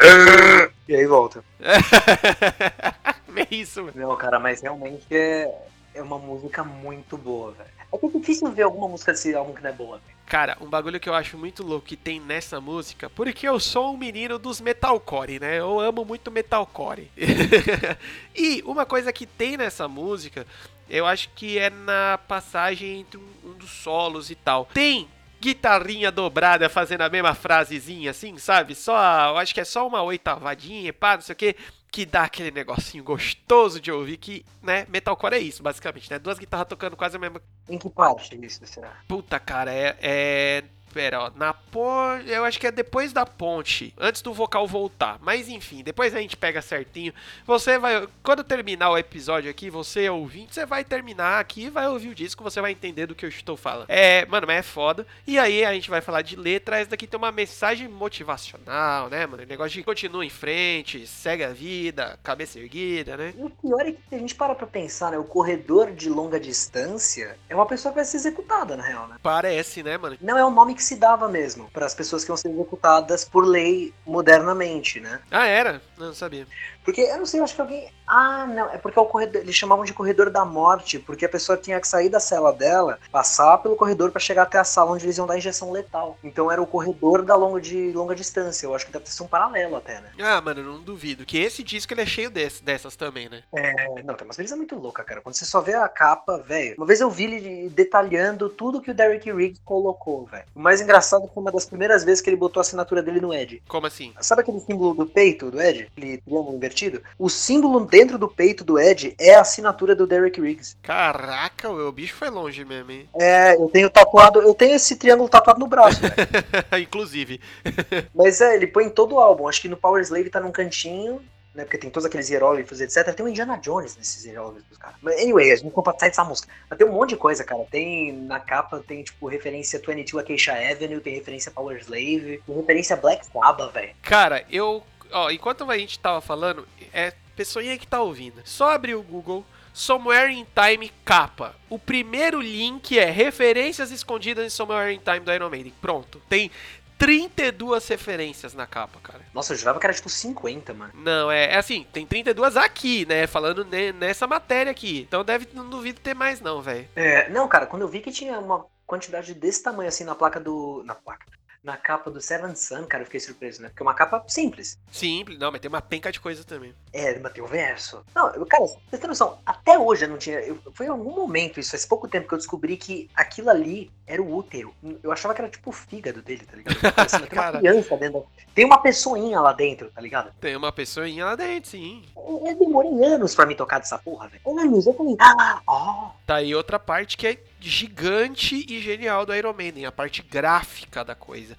E aí volta. é isso, mano. Não, cara, mas realmente é, é uma música muito boa, velho. É que é difícil ver alguma música desse álbum que não é boa, velho. Cara, um bagulho que eu acho muito louco que tem nessa música, porque eu sou um menino dos metalcore, né? Eu amo muito metalcore. e uma coisa que tem nessa música, eu acho que é na passagem entre um, um dos solos e tal. Tem guitarrinha dobrada fazendo a mesma frasezinha assim, sabe? Só, eu acho que é só uma oitavadinha, pá, não sei o que, que dá aquele negocinho gostoso de ouvir que, né, metalcore é isso, basicamente, né? Duas guitarras tocando quase a mesma Em que parte isso será? Puta, cara, é. é... Pera, ó, na ponte. Eu acho que é depois da ponte, antes do vocal voltar. Mas enfim, depois a gente pega certinho. Você vai. Quando terminar o episódio aqui, você ouvinte, você vai terminar aqui e vai ouvir o disco, você vai entender do que eu estou falando. É, mano, mas é foda. E aí a gente vai falar de letra. Essa daqui tem uma mensagem motivacional, né, mano? O negócio de continua em frente, segue a vida, cabeça erguida, né? E o pior é que se a gente para pra pensar, né? O corredor de longa distância é uma pessoa que vai ser executada, na real, né? Parece, né, mano? Não é um nome que se dava mesmo para as pessoas que iam ser executadas por lei modernamente, né? Ah, era? Não, sabia. Porque, eu não sei, eu acho que alguém. Ah, não, é porque é o corredor, eles chamavam de corredor da morte, porque a pessoa tinha que sair da cela dela, passar pelo corredor para chegar até a sala onde eles iam dar injeção letal. Então era o corredor da longa, de longa distância. Eu acho que deve ser um paralelo até, né? Ah, mano, eu não duvido. Que esse disco ele é cheio desse, dessas também, né? É, não, tem umas é muito louca, cara. Quando você só vê a capa, velho. Uma vez eu vi ele detalhando tudo que o Derek Riggs colocou, velho. O mais engraçado foi uma das primeiras vezes que ele botou a assinatura dele no Ed. Como assim? Sabe aquele símbolo do peito do Ed? Aquele triângulo invertido? O símbolo dentro do peito do Ed é a assinatura do Derek Riggs. Caraca, o bicho foi longe mesmo, hein? É, eu tenho tatuado, eu tenho esse triângulo tatuado no braço, velho. Inclusive. Mas é, ele põe em todo o álbum. Acho que no Power Slave tá num cantinho, né? Porque tem todos aqueles hieróglifos, etc. Tem o Indiana Jones nesses hieróglifos, cara. Mas anyway, a gente compra sair dessa música. Mas tem um monte de coisa, cara. Tem na capa, tem tipo referência 22 Acacia Avenue, tem referência Power Slave, tem referência Black Sabbath, velho. Cara, eu. Ó, enquanto a gente tava falando, é pessoinha que tá ouvindo. Só abrir o Google. Somewhere in Time capa. O primeiro link é referências escondidas em Somewhere in Time do Iron Maiden. Pronto. Tem 32 referências na capa, cara. Nossa, eu jurava que era tipo 50, mano. Não, é, é assim, tem 32 aqui, né? Falando ne, nessa matéria aqui. Então deve, não duvido ter mais, não, velho. É, não, cara, quando eu vi que tinha uma quantidade desse tamanho assim na placa do. Na placa. Na capa do Seven Sun, cara, eu fiquei surpreso, né? Porque é uma capa simples. Simples, não, mas tem uma penca de coisa também. É, mas tem o verso. Não, eu, cara, você tem noção, até hoje eu não tinha. Eu, foi em algum momento, isso faz pouco tempo que eu descobri que aquilo ali era o útero. Eu achava que era tipo o fígado dele, tá ligado? Assim, tem uma criança dentro. Tem uma pessoinha lá dentro, tá ligado? Tem uma pessoinha lá dentro, sim. Eu, eu demorei anos pra me tocar dessa porra, velho. Anos, eu falei, ah, ó. Tá aí outra parte que é gigante e genial do Iron Maiden, a parte gráfica da coisa.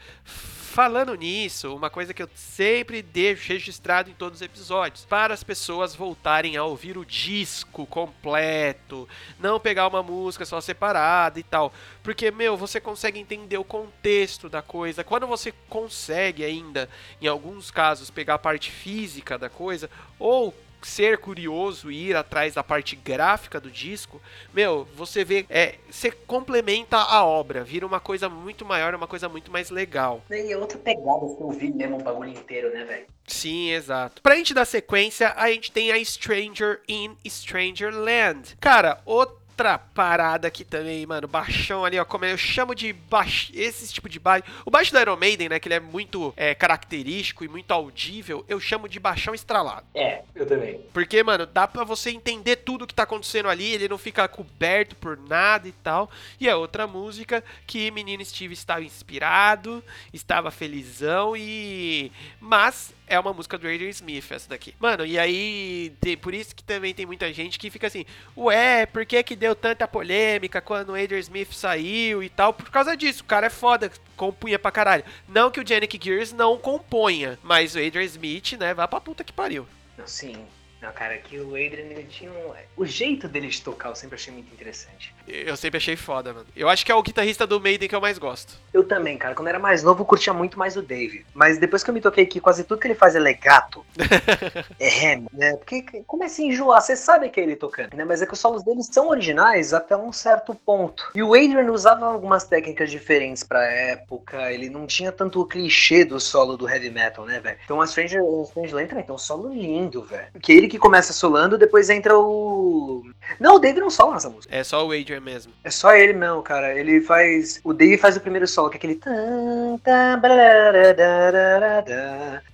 Falando nisso, uma coisa que eu sempre deixo registrado em todos os episódios, para as pessoas voltarem a ouvir o disco completo, não pegar uma música só separada e tal, porque meu, você consegue entender o contexto da coisa. Quando você consegue ainda, em alguns casos, pegar a parte física da coisa ou ser curioso e ir atrás da parte gráfica do disco, meu, você vê, é, você complementa a obra, vira uma coisa muito maior, uma coisa muito mais legal. E outra pegada você ouvir mesmo o bagulho inteiro, né, velho? Sim, exato. Pra gente dar sequência, a gente tem a Stranger in Stranger Land. Cara, outra outra parada aqui também, mano. Baixão ali, ó. Como eu chamo de baixo. Esse tipo de baixo. O baixo do Iron Maiden, né? Que ele é muito é, característico e muito audível. Eu chamo de baixão estralado. É, eu também. Porque, mano, dá pra você entender tudo que tá acontecendo ali. Ele não fica coberto por nada e tal. E é outra música que menino Steve estava inspirado, estava felizão e. Mas é uma música do Adrian Smith, essa daqui. Mano, e aí, tem, por isso que também tem muita gente que fica assim, ué, por que que deu tanta polêmica quando o Adrian Smith saiu e tal? Por causa disso, o cara é foda, compunha pra caralho. Não que o Janik Gears não componha, mas o Adrian Smith, né, vai pra puta que pariu. Sim. Não, cara, que o Adrian, ele tinha um... O jeito dele de tocar eu sempre achei muito interessante. Eu sempre achei foda, mano. Eu acho que é o guitarrista do Maiden que eu mais gosto. Eu também, cara. Quando eu era mais novo, eu curtia muito mais o Dave. Mas depois que eu me toquei que quase tudo que ele faz é legato, é rem, né? Porque começa a enjoar, você sabe que é ele tocando, né? Mas é que os solos dele são originais até um certo ponto. E o Adrian usava algumas técnicas diferentes pra época, ele não tinha tanto o clichê do solo do heavy metal, né, velho? Então a Stranger, a Stranger Land tem um solo lindo, velho. Que ele que começa solando, depois entra o... Não, o Dave não sola nessa música. É só o Adrian mesmo. É só ele mesmo, cara. Ele faz. O Dave faz o primeiro solo, que é aquele.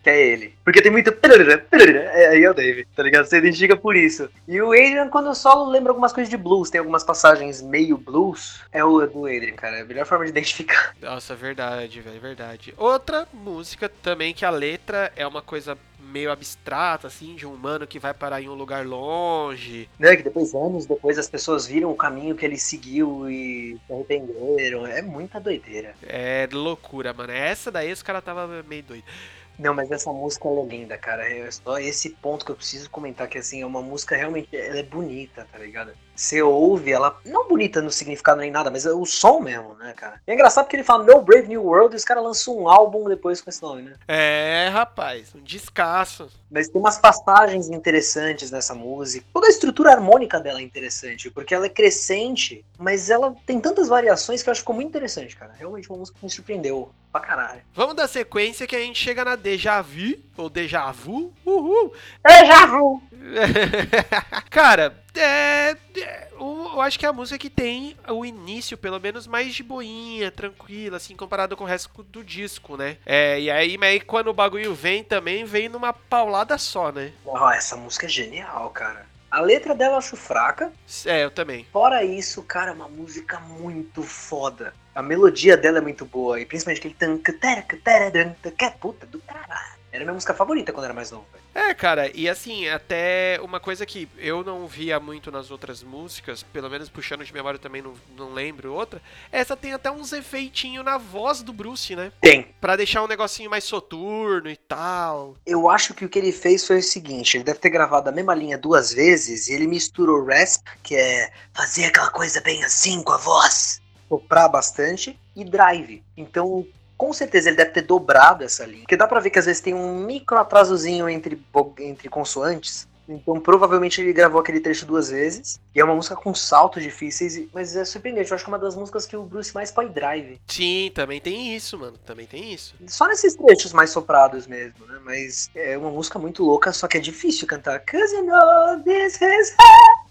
Que é ele. Porque tem muito. Aí é o Dave, tá ligado? Você identifica por isso. E o Adrian, quando o solo, lembra algumas coisas de blues. Tem algumas passagens meio blues. É o do Adrian, cara. É a melhor forma de identificar. Nossa, verdade, velho, verdade. Outra música também que a letra é uma coisa meio abstrata, assim, de um humano que vai parar em um lugar longe. Né, que depois, anos depois, as pessoas viram o caminho que ele seguiu e se arrependeram. É muita doideira. É loucura, mano. Essa daí os caras tava meio doido. Não, mas essa música é linda, cara. É só esse ponto que eu preciso comentar, que assim, é uma música realmente, ela é bonita, tá ligado? Você ouve ela, não bonita no significado nem nada, mas é o som mesmo, né, cara? E é engraçado porque ele fala No Brave New World e os caras lançam um álbum depois com esse nome, né? É, rapaz, um descasso. Mas tem umas passagens interessantes nessa música. Toda a estrutura harmônica dela é interessante, porque ela é crescente, mas ela tem tantas variações que eu acho que ficou muito interessante, cara. Realmente uma música que me surpreendeu pra caralho. Vamos dar sequência que a gente chega na Deja Vu, ou Deja Vu. Uhul. Deja Vu! cara, é, é, eu acho que é a música que tem o início, pelo menos, mais de boinha, tranquila, assim, comparado com o resto do disco, né? É, e aí, aí quando o bagulho vem também, vem numa paulada só, né? Oh, essa música é genial, cara. A letra dela eu acho fraca. É, eu também. Fora isso, cara, é uma música muito foda. A melodia dela é muito boa, e principalmente aquele puta do caralho. Era minha música favorita quando era mais novo. É, cara, e assim, até uma coisa que eu não via muito nas outras músicas, pelo menos puxando de memória também não, não lembro outra, essa tem até uns efeitinhos na voz do Bruce, né? Tem. Pra deixar um negocinho mais soturno e tal. Eu acho que o que ele fez foi o seguinte, ele deve ter gravado a mesma linha duas vezes e ele misturou rasp, que é fazer aquela coisa bem assim com a voz, soprar bastante, e drive. Então com certeza ele deve ter dobrado essa linha. Porque dá pra ver que às vezes tem um micro atrasozinho entre, entre consoantes. Então provavelmente ele gravou aquele trecho duas vezes. E é uma música com saltos difíceis, mas é surpreendente. Eu acho que é uma das músicas que o Bruce mais põe drive. Sim, também tem isso, mano. Também tem isso. Só nesses trechos mais soprados mesmo, né? Mas é uma música muito louca, só que é difícil cantar. Cause you know this is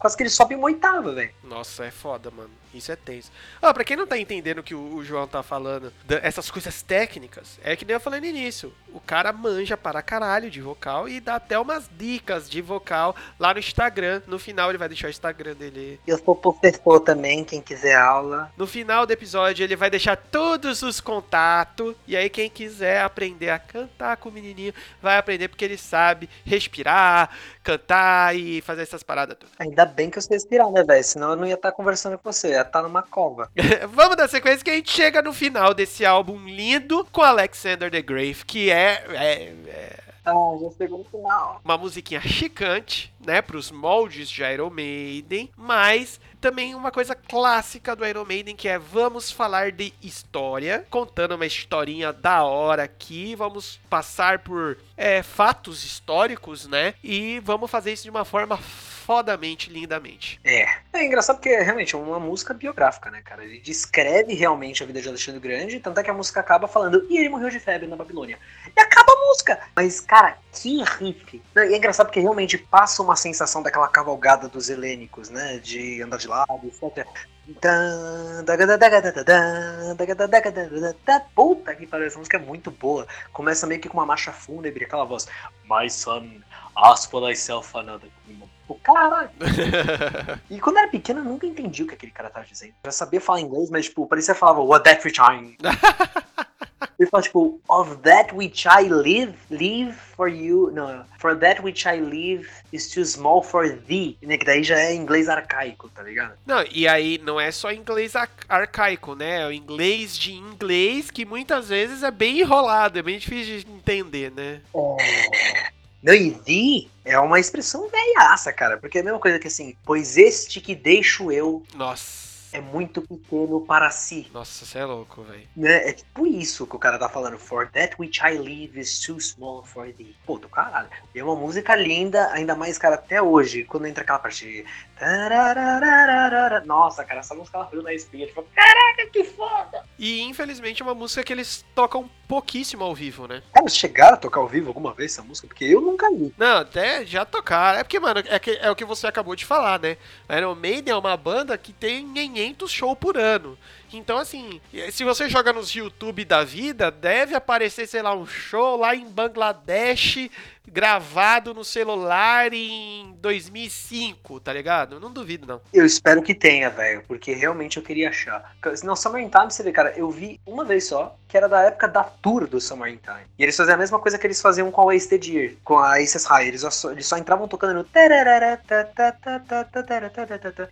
Quase que ele sobe uma oitava, velho. Nossa, é foda, mano. Isso é tenso. Ó, oh, pra quem não tá entendendo o que o, o João tá falando, essas coisas técnicas, é que nem eu falei no início. O cara manja para caralho de vocal e dá até umas dicas de vocal lá no Instagram. No final ele vai deixar o Instagram dele. Eu sou professor também, quem quiser aula. No final do episódio ele vai deixar todos os contatos. E aí quem quiser aprender a cantar com o menininho, vai aprender porque ele sabe respirar, cantar e fazer essas paradas todas. Ainda bem que eu sei respirar, né, velho? Senão eu não ia estar tá conversando com você, ia estar tá numa cova. Vamos dar sequência que a gente chega no final desse álbum lindo com Alexander the Grave, que é, é, é ah, já chegou no final. Uma musiquinha chicante, né, pros moldes de Iron Maiden, mas também uma coisa clássica do Iron Maiden que é vamos falar de história, contando uma historinha da hora aqui, vamos passar por é, fatos históricos, né, e vamos fazer isso de uma forma fodamente, lindamente. É. É engraçado porque realmente é uma música biográfica, né, cara? Ele descreve realmente a vida de Alexandre Grande, tanto é que a música acaba falando, e ele morreu de febre na Babilônia. E acaba a música! Mas, cara, que riff! E é engraçado porque realmente passa uma sensação daquela cavalgada dos helênicos, né? De andar de lado, etc. Puta que pariu, essa música é muito boa. Começa meio que com uma marcha fúnebre, aquela voz. My son, ask for thyself another queen. O caralho! e quando eu era pequeno, eu nunca entendi o que aquele cara tava dizendo. Eu sabia falar inglês, mas, tipo, parecia que falava What that which I. Ele fala, tipo, of that which I live, live for you. Não, for that which I live is too small for thee. Né, que daí já é inglês arcaico, tá ligado? Não, e aí não é só inglês arcaico, né? É o inglês de inglês que muitas vezes é bem enrolado, é bem difícil de entender, né? É. Não, e thee é uma expressão velhaça, cara. Porque é a mesma coisa que assim, pois este que deixo eu. Nossa é muito pequeno para si. Nossa, você é louco, velho. Né? É tipo isso que o cara tá falando. For that which I live is too small for thee. Pô, do caralho. E é uma música linda, ainda mais, cara, até hoje, quando entra aquela parte. Nossa, cara, essa música ela veio na espinha. Tipo, caraca, que foda! E infelizmente é uma música que eles tocam pouquíssimo ao vivo, né? Cara, chegaram a tocar ao vivo alguma vez essa música? Porque eu nunca vi. Não, até já tocaram. É porque, mano, é, que, é o que você acabou de falar, né? Iron Maiden é uma banda que tem 500 shows por ano. Então, assim, se você joga nos YouTube da vida, deve aparecer, sei lá, um show lá em Bangladesh gravado no celular em 2005, tá ligado? Não duvido, não. Eu espero que tenha, velho, porque realmente eu queria achar. Não, Summertime, você vê, cara, eu vi uma vez só, que era da época da tour do Summertime. E eles faziam a mesma coisa que eles faziam com a Wasted Year, com a Aces High. Eles só, eles só entravam tocando no...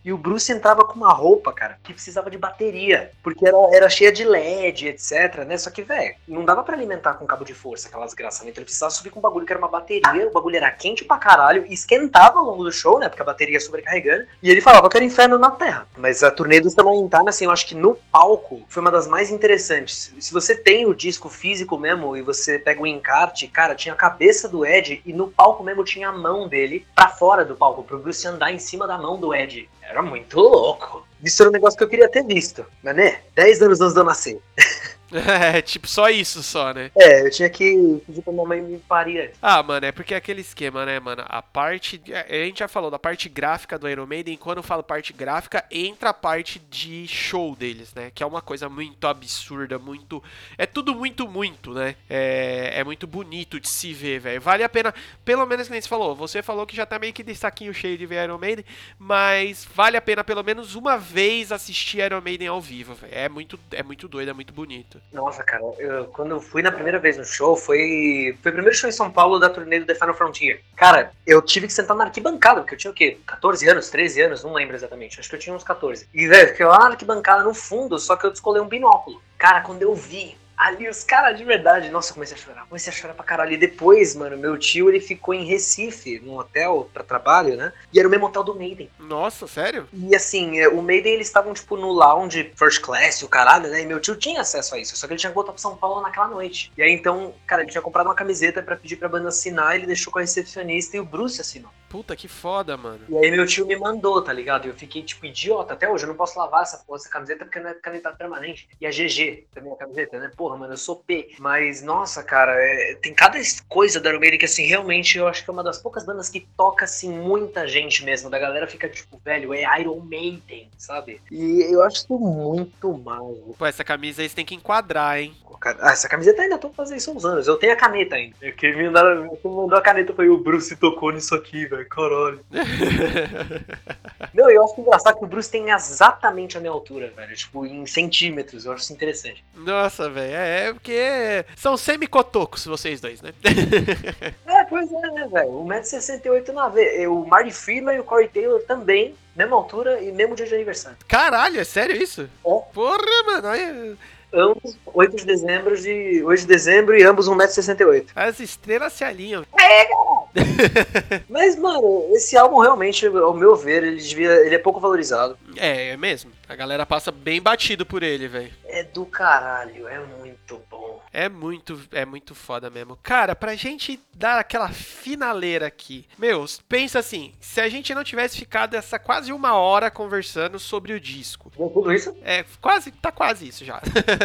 E o Bruce entrava com uma roupa, cara, que precisava de bateria, porque era, era cheia de LED, etc, né? Só que, velho, não dava para alimentar com cabo de força aquelas graças, Ele precisava subir com um bagulho que era uma bateria bateria, o bagulho era quente pra caralho, esquentava ao longo do show, né? Porque a bateria ia sobrecarregando. E ele falava que era inferno na Terra. Mas a turnê do Samantha, assim, eu acho que no palco foi uma das mais interessantes. Se você tem o disco físico mesmo e você pega o encarte, cara, tinha a cabeça do Ed e no palco mesmo tinha a mão dele pra fora do palco, pro Bruce andar em cima da mão do Ed. Era muito louco. Isso era um negócio que eu queria ter visto. Mas né, 10 anos antes de eu nascer. É, tipo, só isso só, né? É, eu tinha que pedir pra mamãe me parir. Ah, mano, é porque é aquele esquema, né, mano? A parte. A gente já falou da parte gráfica do Iron Maiden. Quando eu falo parte gráfica, entra a parte de show deles, né? Que é uma coisa muito absurda, muito. É tudo muito, muito, né? É, é muito bonito de se ver, velho. Vale a pena, pelo menos que nem você falou. Você falou que já tá meio que de saquinho cheio de ver Iron Maiden, mas vale a pena pelo menos uma vez assistir Iron Maiden ao vivo, velho. É muito, é muito doido, é muito bonito. Nossa, cara, eu, quando eu fui na primeira vez no show, foi, foi o primeiro show em São Paulo da turnê do The Final Frontier. Cara, eu tive que sentar na arquibancada, porque eu tinha o quê? 14 anos, 13 anos, não lembro exatamente. Acho que eu tinha uns 14. E, velho, fiquei lá na arquibancada no fundo, só que eu descolei um binóculo. Cara, quando eu vi Ali os caras de verdade, nossa, comecei a chorar, comecei a chorar pra caralho. E depois, mano, meu tio ele ficou em Recife, num hotel pra trabalho, né? E era o mesmo hotel do Maiden. Nossa, sério? E assim, é, o Maiden eles estavam, tipo, no lounge first class, o caralho, né? E meu tio tinha acesso a isso, só que ele tinha que voltar pra São Paulo naquela noite. E aí então, cara, ele tinha comprado uma camiseta pra pedir pra banda assinar, ele deixou com a recepcionista e o Bruce assinou. Puta que foda, mano. E aí meu tio me mandou, tá ligado? E eu fiquei, tipo, idiota. Até hoje eu não posso lavar essa, essa camiseta porque não é caneta permanente. E a GG também a camiseta, né? Porra, mano, eu sou P. Mas, nossa, cara, é, tem cada coisa da Iron que, assim, realmente eu acho que é uma das poucas bandas que toca, assim, muita gente mesmo. Da galera fica, tipo, velho, é Iron Maiden, sabe? E eu acho isso muito mal. Pô, essa camisa aí você tem que enquadrar, hein? Ah, essa camiseta ainda tô fazendo isso há uns anos. Eu tenho a caneta ainda. É que me mandaram, me mandou a caneta foi o Bruce tocou nisso aqui, velho. Caralho. Não, eu acho engraçado que o Bruce tem exatamente a minha altura, velho. Tipo, em centímetros. Eu acho isso interessante. Nossa, velho. É, é porque são semicotocos vocês dois, né? é, pois é, né, velho? 1,68m na vez. O Marty Freeman e o Corey Taylor também. Mesma altura e mesmo dia de aniversário. Caralho, é sério isso? É. Porra, mano. Aí ambos 8 de dezembro de 8 de dezembro e ambos 1,68m. As estrelas se alinham. É, cara. Mas, mano, esse álbum realmente, ao meu ver, ele devia. Ele é pouco valorizado. É, é mesmo. A galera passa bem batido por ele, velho. É do caralho, é muito bom. É muito, é muito foda mesmo. Cara, pra gente dar aquela finaleira aqui. Meus, pensa assim, se a gente não tivesse ficado essa quase uma hora conversando sobre o disco. Tudo isso? É, quase, tá quase isso já.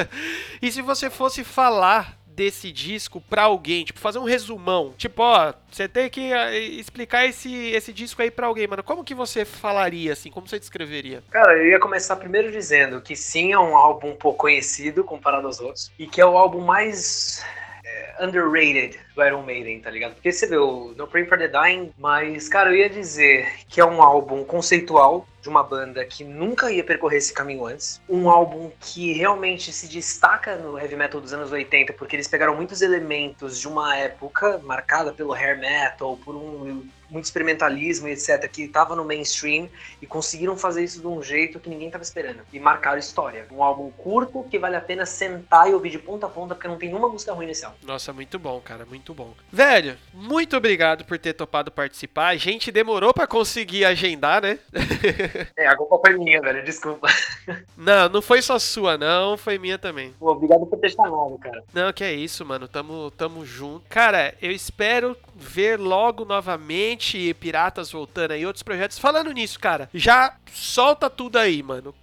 e se você fosse falar desse disco pra alguém, tipo, fazer um resumão. Tipo, ó, você tem que uh, explicar esse, esse disco aí pra alguém, mano. Como que você falaria, assim? Como você descreveria? Cara, eu ia começar primeiro dizendo que sim, é um álbum pouco conhecido comparado aos outros. E que é o álbum mais underrated do Iron Maiden, tá ligado? Porque você o No Praying for the Dying, mas, cara, eu ia dizer que é um álbum conceitual de uma banda que nunca ia percorrer esse caminho antes. Um álbum que realmente se destaca no heavy metal dos anos 80, porque eles pegaram muitos elementos de uma época marcada pelo hair metal, por um muito experimentalismo, etc., que estava no mainstream e conseguiram fazer isso de um jeito que ninguém estava esperando. E marcaram história. Um álbum curto que vale a pena sentar e ouvir de ponta a ponta, porque não tem uma música ruim nesse álbum. Nossa, muito bom, cara, muito bom. Velho, muito obrigado por ter topado participar. A gente demorou para conseguir agendar, né? é, a culpa foi minha, velho, desculpa. Não, não foi só sua, não, foi minha também. Pô, obrigado por ter chamado, cara. Não, que é isso, mano, tamo, tamo junto. Cara, eu espero ver logo novamente Piratas voltando aí, outros projetos. Falando nisso, cara, já solta tudo aí, mano.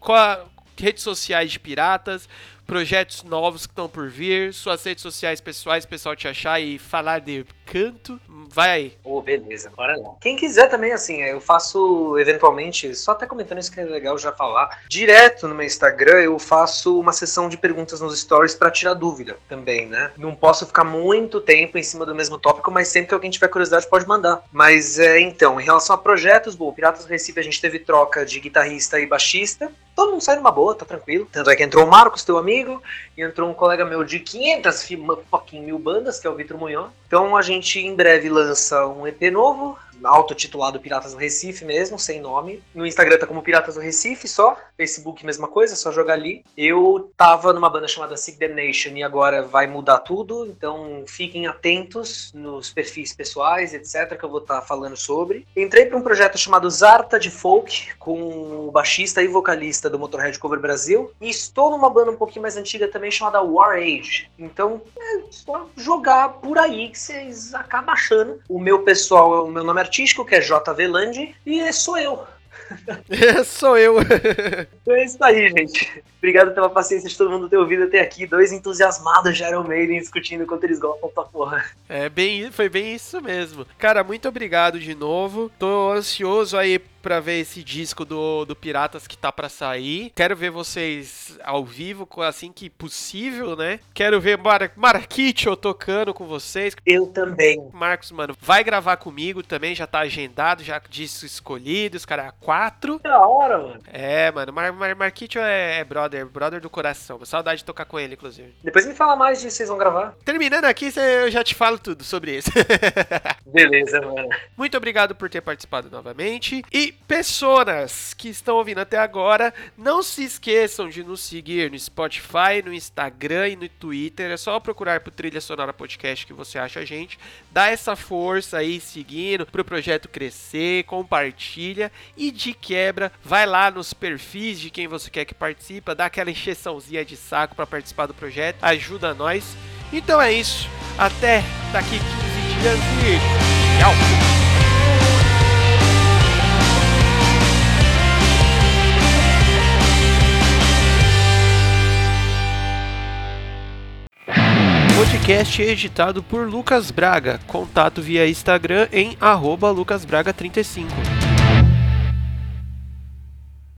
Redes sociais de Piratas, projetos novos que estão por vir, suas redes sociais pessoais, pessoal te achar e falar de canto. Vai aí. Oh, beleza, bora lá. Quem quiser também, assim, eu faço eventualmente, só até comentando isso que é legal já falar, direto no meu Instagram eu faço uma sessão de perguntas nos stories para tirar dúvida também, né? Não posso ficar muito tempo em cima do mesmo tópico, mas sempre que alguém tiver curiosidade pode mandar. Mas é, então, em relação a projetos, bom, Piratas Recife a gente teve troca de guitarrista e baixista. Todo mundo sai numa boa, tá tranquilo. Tanto é que entrou o Marcos, teu amigo, e entrou um colega meu de 500 fucking mil bandas, que é o Vitor Munhon. Então a gente em breve lança um EP novo, autotitulado Piratas do Recife mesmo, sem nome. No Instagram tá como Piratas do Recife só. Facebook, mesma coisa, só jogar ali. Eu tava numa banda chamada Seek the Nation e agora vai mudar tudo, então fiquem atentos nos perfis pessoais, etc, que eu vou estar tá falando sobre. Entrei para um projeto chamado Zarta de Folk, com o baixista e vocalista do Motorhead Cover Brasil, e estou numa banda um pouquinho mais antiga também chamada War Age. Então, é só jogar por aí que vocês acabam achando. O meu pessoal, o meu nome artístico, que é JV Land, e sou eu. Sou eu. Então é isso aí, gente. Obrigado pela paciência de todo mundo ter ouvido até aqui. Dois entusiasmados de Iron Maiden discutindo quanto eles gostam da porra. É, bem, foi bem isso mesmo. Cara, muito obrigado de novo. Tô ansioso aí pra ver esse disco do, do Piratas que tá pra sair. Quero ver vocês ao vivo, assim que possível, né? Quero ver Mar Marquicho tocando com vocês. Eu também. Marcos, mano, vai gravar comigo também, já tá agendado, já disco escolhido, os caras quatro. Que da hora, mano. É, mano, Mar Mar Marquicho é, é brother, brother do coração. Saudade de tocar com ele, inclusive. Depois me fala mais de vocês vão gravar. Terminando aqui, eu já te falo tudo sobre isso. Beleza, mano. Muito obrigado por ter participado novamente. E pessoas que estão ouvindo até agora, não se esqueçam de nos seguir no Spotify, no Instagram e no Twitter. É só procurar por Trilha Sonora Podcast que você acha a gente. Dá essa força aí seguindo para o projeto crescer, compartilha e de quebra, vai lá nos perfis de quem você quer que participe, dá aquela encheçãozinha de saco para participar do projeto, ajuda nós. Então é isso. Até daqui 15 dias e tchau! Podcast é editado por Lucas Braga. Contato via Instagram em lucasbraga35.